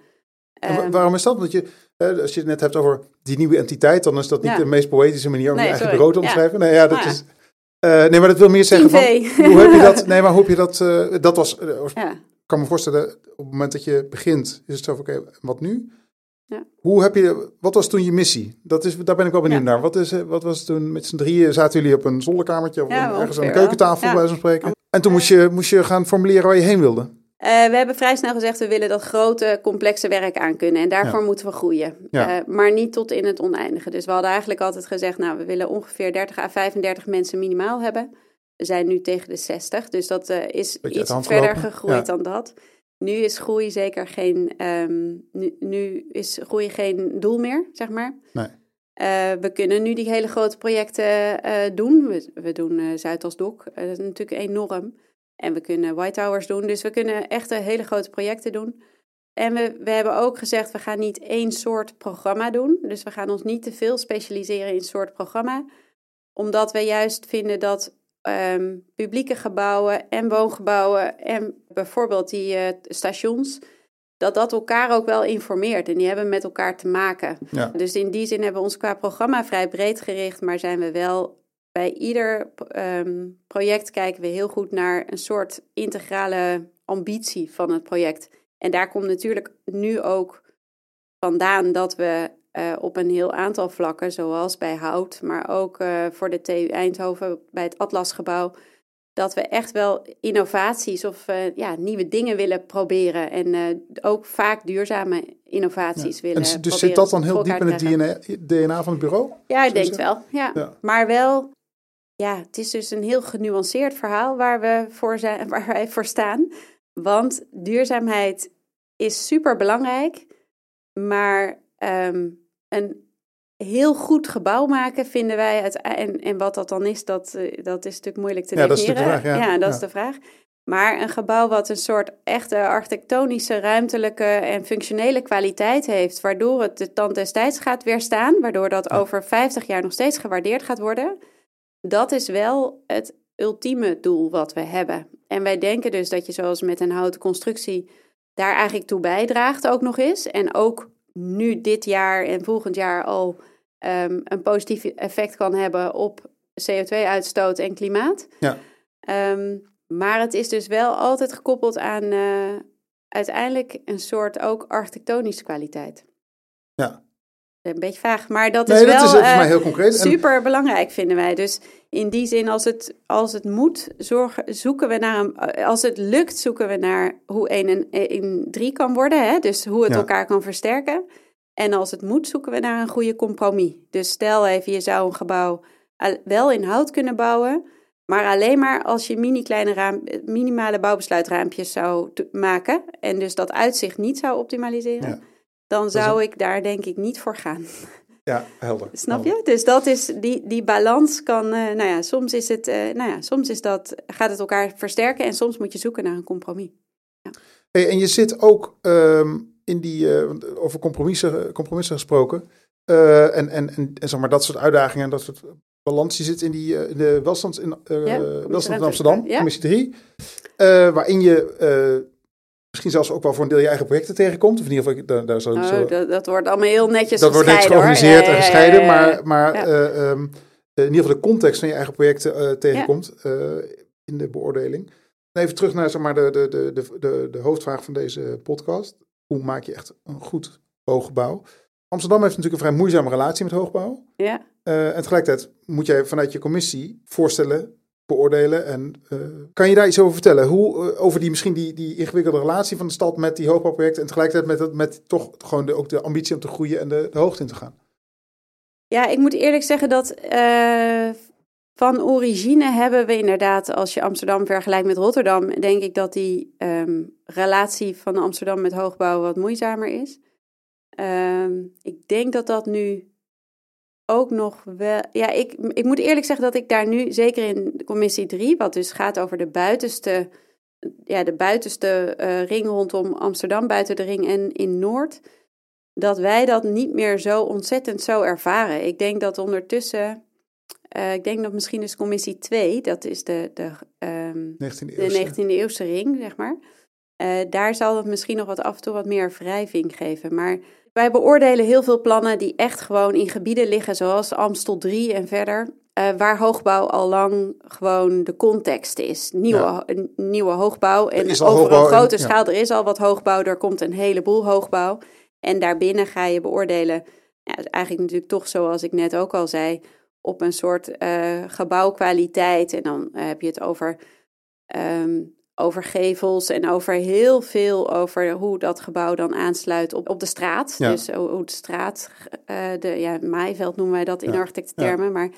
Uh, waarom is dat? Want je, als je het net hebt over die nieuwe entiteit, dan is dat niet ja. de meest poëtische manier om nee, je eigen sorry. bureau te omschrijven. Ja. Nee, ja, dat ah, is. Uh, nee, maar dat wil meer zeggen van. Hoe heb je dat? Nee, maar hoe heb je dat? Uh, dat was. Uh, kan me voorstellen, op het moment dat je begint, is het zo van, oké, wat nu? Ja. Hoe heb je, wat was toen je missie? Dat is, daar ben ik wel benieuwd naar. Wat, is, wat was toen met z'n drieën, zaten jullie op een zolderkamertje of ergens aan een keukentafel, bij zo'n spreken? En toen moest je, moest je gaan formuleren waar je heen wilde? Uh, we hebben vrij snel gezegd, we willen dat grote, complexe werk aankunnen. En daarvoor moeten we groeien. Uh, maar niet tot in het oneindige. Dus we hadden eigenlijk altijd gezegd, nou, we willen ongeveer 30 à 35 mensen minimaal hebben. We zijn nu tegen de 60, dus dat uh, is Beetje iets verder gegroeid dan dat. Nu is groei zeker geen, um, nu, nu, is groei geen doel meer, zeg maar. Nee. Uh, we kunnen nu die hele grote projecten uh, doen. We, we doen uh, Zuidasdok, dat is natuurlijk enorm. En we kunnen White Towers doen, dus we kunnen echt hele grote projecten doen. En we, we hebben ook gezegd, we gaan niet één soort programma doen. Dus we gaan ons niet te veel specialiseren in een soort programma. Omdat we juist vinden dat um, publieke gebouwen en woongebouwen en bijvoorbeeld die uh, stations, dat dat elkaar ook wel informeert en die hebben met elkaar te maken. Ja. Dus in die zin hebben we ons qua programma vrij breed gericht, maar zijn we wel bij ieder um, project kijken we heel goed naar een soort integrale ambitie van het project. En daar komt natuurlijk nu ook vandaan dat we uh, op een heel aantal vlakken, zoals bij hout, maar ook uh, voor de TU Eindhoven bij het Atlasgebouw, dat we echt wel innovaties of uh, ja, nieuwe dingen willen proberen. En ook vaak duurzame innovaties ja. willen en Dus zit dat dan heel diep in het DNA, DNA, van het bureau? Ja, ik denk wel. Ja. ja. Maar wel, ja, het is dus een heel genuanceerd verhaal waar, we voor zijn, waar wij voor staan. Want duurzaamheid is super belangrijk, maar um, een heel goed gebouw maken vinden wij. Het, en, en wat dat dan is, dat, eh, dat is natuurlijk moeilijk te ja, definiëren. Dat is de vraag, ja. dat is de vraag. Maar een gebouw wat een soort echte architectonische, ruimtelijke en functionele kwaliteit heeft, waardoor het de tand des tijds gaat weerstaan, waardoor dat over 50 jaar nog steeds gewaardeerd gaat worden, dat is wel het ultieme doel wat we hebben. En wij denken dus dat je zoals met een houten constructie daar eigenlijk toe bijdraagt ook nog eens. En ook nu dit jaar en volgend jaar al um, een positief effect kan hebben op CO2-uitstoot en klimaat. Ja. Um, maar het is dus wel altijd gekoppeld aan uh, uiteindelijk een soort ook architectonische kwaliteit. Ja. Een beetje vaag, maar dat nee, is wel dat is voor uh, mij heel concreet. super belangrijk, vinden wij. Dus in die zin, als het, als het moet, zorgen, zoeken we naar een. Als het lukt, zoeken we naar hoe 1 en 1 3 kan worden. Hè? Dus hoe het Ja. elkaar kan versterken. En als het moet, zoeken we naar een goede compromis. Dus stel even, je zou een gebouw wel in hout kunnen bouwen. Maar alleen maar als je mini kleine raam, minimale bouwbesluitraampjes zou maken. En dus dat uitzicht niet zou optimaliseren. Ja. Dan zou ik daar denk ik niet voor gaan. Ja, helder. Snap Helder. je? Dus dat is die, die balans kan, eh, nou ja, soms is het, eh, nou ja, soms is dat, gaat het elkaar versterken en soms moet je zoeken naar een compromis. Hey, en je zit ook ehm, in die, eh, over compromissen, compromissen gesproken. en, en, en, en zeg maar dat soort uitdagingen en dat soort balans. Je zit in, die, in de welstands in, Ja, welstand in Amsterdam, ja. commissie 3. eh, waarin je misschien zelfs ook wel voor een deel je eigen projecten tegenkomt. Of in ieder geval, daar, daar zo, Oh, zo- dat, dat wordt allemaal heel netjes dat wordt net hoor. georganiseerd en gescheiden. Maar, maar ehm, in ieder geval de context van je eigen projecten eh, tegenkomt in de beoordeling. Even terug naar zeg maar, de, de, de, de, de, de hoofdvraag van deze podcast. Hoe maak je echt een goed hooggebouw? Amsterdam heeft natuurlijk een vrij moeizame relatie met hoogbouw. Ja, Uh, en tegelijkertijd moet jij vanuit je commissie voorstellen beoordelen. En uh, kan je daar iets over vertellen? Hoe, uh, over die misschien die, die ingewikkelde relatie van de stad met die hoogbouwprojecten en tegelijkertijd met, met toch gewoon de, ook de ambitie om te groeien en de, de hoogte in te gaan? Ja, ik moet eerlijk zeggen dat uh, van origine hebben we inderdaad, als je Amsterdam vergelijkt met Rotterdam, denk ik dat die um, relatie van Amsterdam met hoogbouw wat moeizamer is. Um, ik denk dat dat nu ook nog wel. Ja, ik, ik moet eerlijk zeggen dat ik daar nu, zeker in commissie 3, wat dus gaat over de buitenste, ja, de buitenste uh, ring rondom Amsterdam, buiten de ring en in Noord, dat wij dat niet meer zo ontzettend zo ervaren. Ik denk dat ondertussen. Uh, ik denk dat misschien is commissie 2, dat is de, de, um, 19e de 19e eeuwse ring, zeg maar. Uh, daar zal het misschien nog wat af en toe wat meer wrijving geven. Maar wij beoordelen heel veel plannen die echt gewoon in gebieden liggen, zoals Amstel 3 en verder, uh, waar hoogbouw al lang gewoon de context is. Nieuwe, ja. nieuwe hoogbouw en over hoogbouw een grote en, schaal, ja. er is al wat hoogbouw, er komt een heleboel hoogbouw. En daarbinnen ga je beoordelen, ja, eigenlijk natuurlijk toch zoals ik net ook al zei, op een soort uh, gebouwkwaliteit. En dan uh, heb je het over um, over gevels en over heel veel over hoe dat gebouw dan aansluit op, op de straat. Ja. Dus hoe de straat, uh, de ja, maaiveld noemen wij dat in ja. architectentermen, ja. maar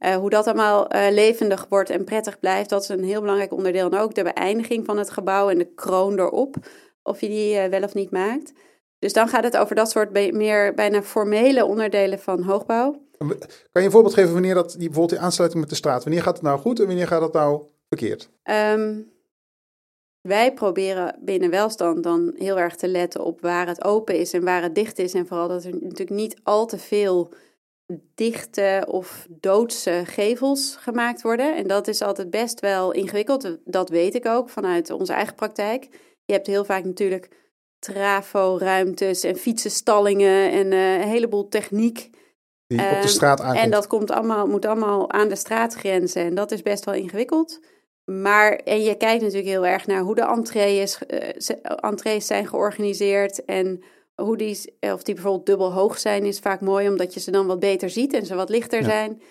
uh, hoe dat allemaal uh, levendig wordt en prettig blijft, dat is een heel belangrijk onderdeel. En ook de beëindiging van het gebouw en de kroon erop, of je die wel of niet maakt. Dus dan gaat het over dat soort meer bijna formele onderdelen van hoogbouw. Kan je een voorbeeld geven wanneer dat, die, bijvoorbeeld die aansluiting met de straat, wanneer gaat het nou goed en wanneer gaat het nou verkeerd? Um, wij proberen binnen welstand dan heel erg te letten op waar het open is en waar het dicht is. En vooral dat er natuurlijk niet al te veel dichte of doodse gevels gemaakt worden. En dat is altijd best wel ingewikkeld. Dat weet ik ook vanuit onze eigen praktijk. Je hebt heel vaak natuurlijk trafo-ruimtes en fietsenstallingen en uh, een heleboel techniek. Die op de straat aankomt. En dat komt allemaal, moet allemaal aan de straatgrenzen. En dat is best wel ingewikkeld. Maar en je kijkt natuurlijk heel erg naar hoe de entrees, uh, entrees zijn georganiseerd. En hoe die, of die bijvoorbeeld dubbel hoog zijn, is vaak mooi, omdat je ze dan wat beter ziet en ze wat lichter ja. zijn.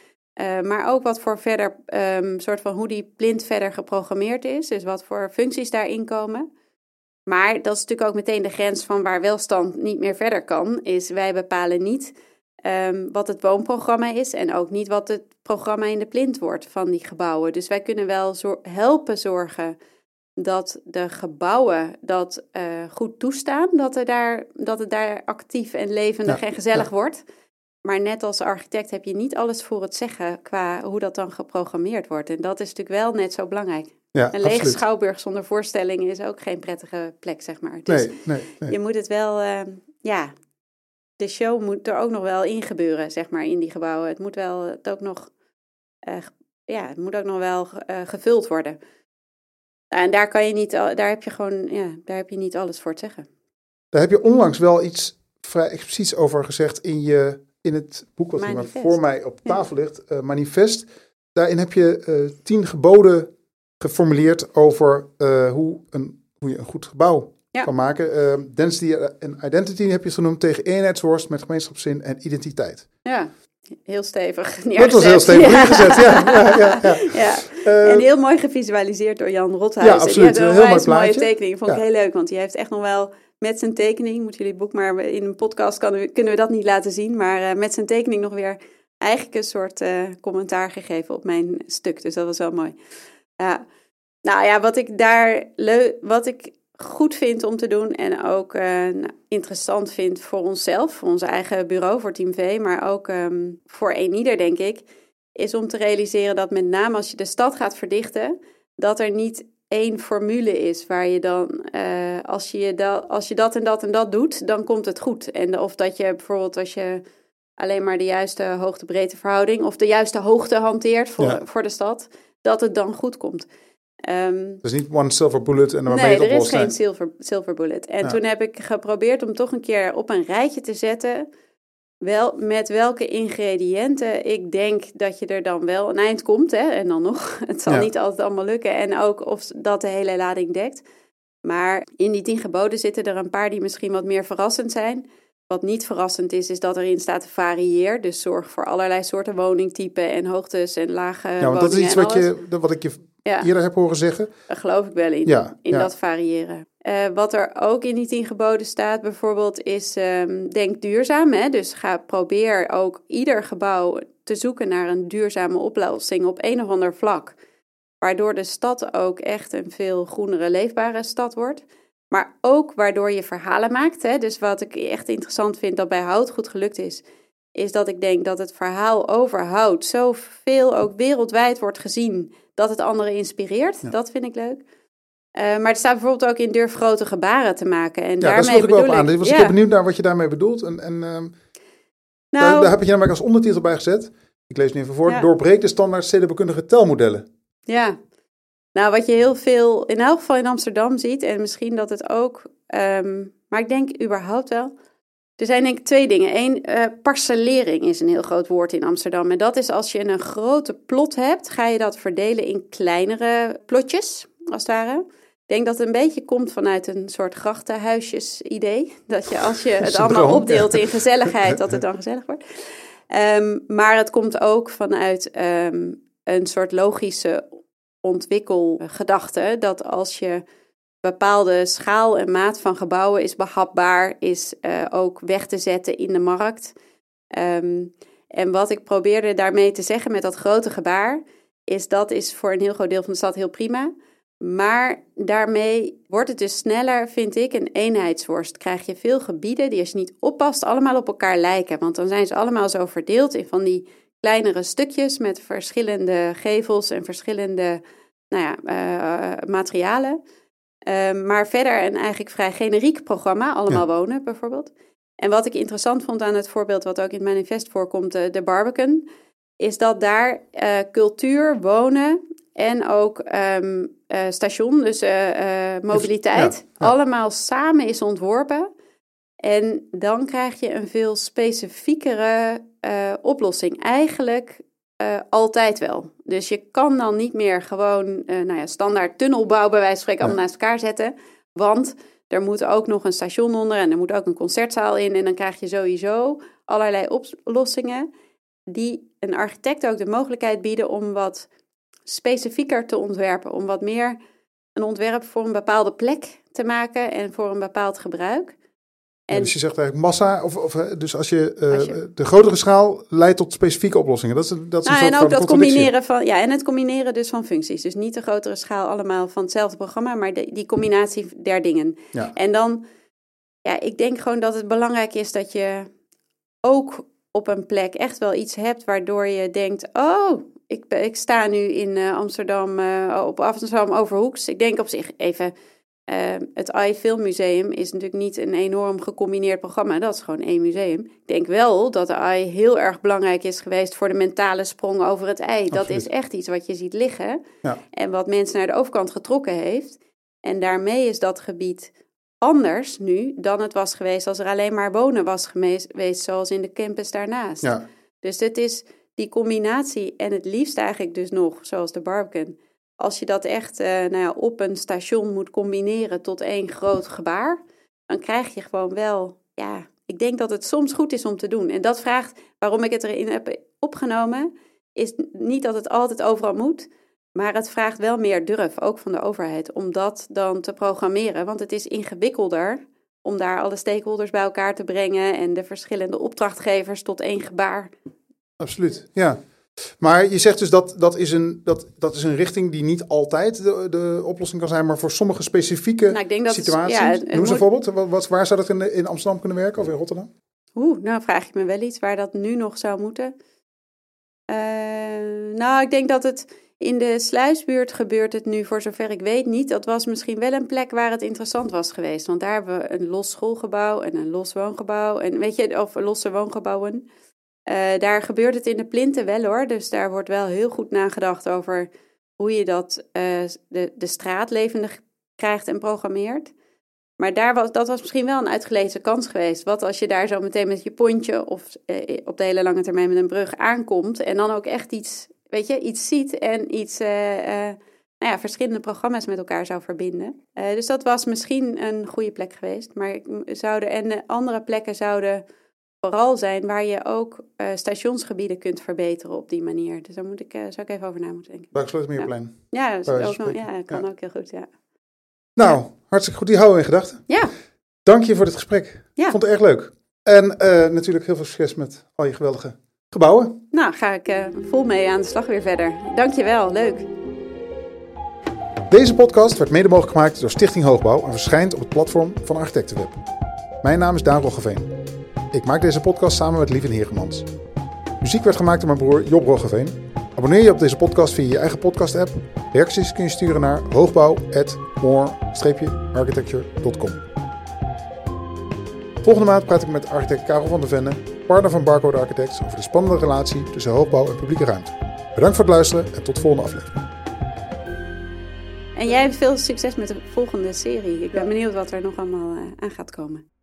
Uh, maar ook wat voor verder, um, soort van hoe die plint verder geprogrammeerd is. Dus wat voor functies daarin komen. Maar dat is natuurlijk ook meteen de grens van waar welstand niet meer verder kan. Is wij bepalen niet um, wat het woonprogramma is en ook niet wat het programma in de plint wordt van die gebouwen. Dus wij kunnen wel helpen zorgen dat de gebouwen dat uh, goed toestaan, dat, er daar, dat het daar actief en levendig ja, en gezellig ja. wordt. Maar net als architect heb je niet alles voor het zeggen qua hoe dat dan geprogrammeerd wordt. En dat is natuurlijk wel net zo belangrijk. Ja, een lege schouwburg zonder voorstellingen is ook geen prettige plek, zeg maar. Dus nee, nee, nee. je moet het wel, uh, ja, de show moet er ook nog wel in gebeuren, zeg maar, in die gebouwen. Het moet wel het ook nog, uh, ja, het moet ook nog wel uh, gevuld worden. En daar kan je niet, daar heb je gewoon, ja, daar heb je niet alles voor te zeggen. Daar heb je onlangs wel iets vrij expliciets over gezegd in je, in het boek wat hier voor mij op tafel ja. ligt, uh, Manifest. Daarin heb je tien geboden geformuleerd over hoe, een, hoe je een goed gebouw ja. kan maken. Uh, density en identity heb je genoemd tegen eenheidsworst met gemeenschapszin en identiteit. Ja, heel stevig neergezet. Dat was heel stevig ja. neergezet, ja. ja, ja, ja. Uh, en heel mooi gevisualiseerd door Jan Rothuis. Ja, absoluut. Een heel mooi mooie tekening. Vond ik heel leuk, want die heeft echt nog wel met zijn tekening, moeten jullie het boek maar in een podcast kan, kunnen we dat niet laten zien, maar uh, met zijn tekening nog weer eigenlijk een soort uh, commentaar gegeven op mijn stuk. Dus dat was wel mooi. Ja. Nou ja, wat ik daar leuk, wat ik goed vindt om te doen en ook uh, interessant vindt voor onszelf, voor ons eigen bureau, voor Team V, maar ook um, voor eenieder, denk ik, is om te realiseren dat met name als je de stad gaat verdichten, dat er niet één formule is waar je dan, uh, als, je dat, als je dat en dat en dat doet, dan komt het goed. En of dat je bijvoorbeeld als je alleen maar de juiste hoogte-breedte verhouding of de juiste hoogte hanteert voor, ja. voor de stad, dat het dan goed komt. Um, dus niet one silver bullet en dan nee, er is geen silver, silver bullet. En ja. toen heb ik geprobeerd om toch een keer op een rijtje te zetten... Wel, met welke ingrediënten ik denk dat je er dan wel een eind komt. Hè? En dan nog, het zal ja. niet altijd allemaal lukken. En ook of dat de hele lading dekt. Maar in die tien geboden zitten er een paar die misschien wat meer verrassend zijn. wat niet verrassend is, is dat erin staat varieer. Dus zorg voor allerlei soorten woningtypen en hoogtes en lage Ja, want dat is iets wat, je, wat ik je Ja. eerder heb horen zeggen. Daar geloof ik wel in, Ja, in ja. dat variëren. Eh, wat er ook in die tien geboden staat bijvoorbeeld is ehm, denk duurzaam. Hè? Dus ga, probeer ook ieder gebouw te zoeken naar een duurzame oplossing op een of ander vlak. Waardoor de stad ook echt een veel groenere, leefbare stad wordt. Maar ook waardoor je verhalen maakt. Hè? Dus wat ik echt interessant vind dat bij hout goed gelukt is, is dat ik denk dat het verhaal over hout zoveel ook wereldwijd wordt gezien dat het anderen inspireert. Ja. Dat vind ik leuk. Eh, maar het staat bijvoorbeeld ook in durf grote gebaren te maken. En Ja, daarmee daar sloeg ik wel op aan. Ik was ja. benieuwd naar wat je daarmee bedoelt. En, en ehm, daar, nou, daar heb je namelijk als ondertitel bij gezet. Ik lees nu even voor. Ja. Doorbreek de standaard stedenbekundige telmodellen. Ja, nou wat je heel veel, in elk geval in Amsterdam ziet, en misschien dat het ook, ehm, maar ik denk überhaupt wel. Er zijn denk ik twee dingen. Eén, eh, parcellering is een heel groot woord in Amsterdam. En dat is als je een grote plot hebt, ga je dat verdelen in kleinere plotjes, als het ware. Ik denk dat het een beetje komt vanuit een soort grachtenhuisjes idee. Dat je als je het allemaal opdeelt in gezelligheid, dat het dan gezellig wordt. Ehm, maar het komt ook vanuit ehm, een soort logische ontwikkelgedachte. Dat als je bepaalde schaal en maat van gebouwen is behapbaar, is eh, ook weg te zetten in de markt. Ehm, en wat ik probeerde daarmee te zeggen met dat grote gebaar, is dat is voor een heel groot deel van de stad heel prima. Maar daarmee wordt het dus sneller, vind ik, een eenheidsworst. Krijg je veel gebieden die als je niet oppast allemaal op elkaar lijken. Want dan zijn ze allemaal zo verdeeld in van die kleinere stukjes met verschillende gevels en verschillende nou ja, eh, materialen. Ehm, maar verder een eigenlijk vrij generiek programma, allemaal wonen bijvoorbeeld. En wat ik interessant vond aan het voorbeeld wat ook in het manifest voorkomt, eh, de Barbican, is dat daar eh, cultuur, wonen en ook ehm, eh, station, dus mobiliteit, Ja, ja. allemaal samen is ontworpen. En dan krijg je een veel specifiekere oplossing. Eigenlijk eh, altijd wel. Dus je kan dan niet meer gewoon eh, nou ja, standaard tunnelbouw bij wijze van spreken Ja. allemaal naast elkaar zetten. Want er moet ook nog een station onder en er moet ook een concertzaal in. En dan krijg je sowieso allerlei oplossingen die een architect ook de mogelijkheid bieden om wat specifieker te ontwerpen. Om wat meer een ontwerp voor een bepaalde plek te maken en voor een bepaald gebruik. Ja, En dus je zegt eigenlijk massa, of, of, eh, dus als je, eh, Als je- de grotere schaal leidt tot specifieke oplossingen. Dat is, dat is Nou, soort en ook dat combineren van, ja, en het combineren dus van functies. Dus niet de grotere schaal allemaal van hetzelfde programma, maar de, die combinatie der dingen. Ja. En dan, ja, ik denk gewoon dat het belangrijk is dat je ook op een plek echt wel iets hebt waardoor je denkt, oh, ik, ik sta nu in eh, Amsterdam, eh, op Amsterdam Overhoeks. Ik denk op zich even, eh, het AI Filmmuseum is natuurlijk niet een enorm gecombineerd programma. Dat is gewoon één museum. Ik denk wel dat de AI heel erg belangrijk is geweest voor de mentale sprong over het ei. Dat is echt iets wat je ziet liggen Ja. en wat mensen naar de overkant getrokken heeft. En daarmee is dat gebied anders nu dan het was geweest als er alleen maar wonen was geweest, geweest zoals in de campus daarnaast. Ja, Dus dit is die combinatie en het liefst eigenlijk dus nog, zoals de Barbican. Als je dat echt eh, nou ja, op een station moet combineren tot één groot gebaar, dan krijg je gewoon wel, ja, ik denk dat het soms goed is om te doen. En dat vraagt, waarom ik het erin heb opgenomen, is niet dat het altijd overal moet, maar het vraagt wel meer durf, ook van de overheid, om dat dan te programmeren. Want het is ingewikkelder om daar alle stakeholders bij elkaar te brengen en de verschillende opdrachtgevers tot één gebaar absoluut. Ja. Maar je zegt dus dat dat is een, dat, dat is een richting die niet altijd de, de oplossing kan zijn, maar voor sommige specifieke Nou, ik denk dat het- situaties. ja, het- Noem eens een moet- voorbeeld. Wat, wat, waar zou dat in, in Amsterdam kunnen werken of in Rotterdam? Oeh, nou vraag je me wel iets waar dat nu nog zou moeten. Eh, nou, ik denk dat het in de sluisbuurt gebeurt het nu, voor zover ik weet, niet. Dat was misschien wel een plek waar het interessant was geweest. Want daar hebben we een los schoolgebouw en een los woongebouw. En weet je, of losse woongebouwen. Eh, daar gebeurt het in de plinten wel hoor. Dus daar wordt wel heel goed nagedacht over hoe je dat, eh, de, de straat levendig krijgt en programmeert. Maar daar was, dat was misschien wel een uitgelezen kans geweest. Wat als je daar zo meteen met je pontje of eh, op de hele lange termijn met een brug aankomt en dan ook echt iets, weet je, iets ziet en iets, nou ja, verschillende programma's met elkaar zou verbinden. Dus dat was misschien een goede plek geweest. Maar zouden, en de andere plekken zouden vooral zijn waar je ook uh, stationsgebieden kunt verbeteren op die manier. Dus daar moet ik, uh, zou ik even over na moeten denken. Buikslotermeerplein. Ja, ja, dat ja kan ja. ook heel goed, ja. Nou, hartstikke goed. Die houden we in gedachten. Ja. Dank je voor dit gesprek. Ja. Ik vond het erg leuk. En uh, natuurlijk heel veel succes met al je geweldige gebouwen. Nou, ga ik vol mee aan de slag weer verder. Dank je wel, leuk. Deze podcast werd mede mogelijk gemaakt door Stichting Hoogbouw en verschijnt op het platform van Architectenweb. Mijn naam is Daan Roggeveen. Ik maak deze podcast samen met Lieve Heergemans. Muziek werd gemaakt door mijn broer Job Roggeveen. Abonneer je op deze podcast via je eigen podcast-app. Reacties kun je sturen naar hoogbouw.more-architecture.com. Volgende maand praat ik met architect Karel van der Venne, partner van Barcode Architects, over de spannende relatie tussen hoogbouw en publieke ruimte. Bedankt voor het luisteren en tot de volgende aflevering. En jij hebt veel succes met de volgende serie. Ik ben benieuwd wat er nog allemaal aan gaat komen.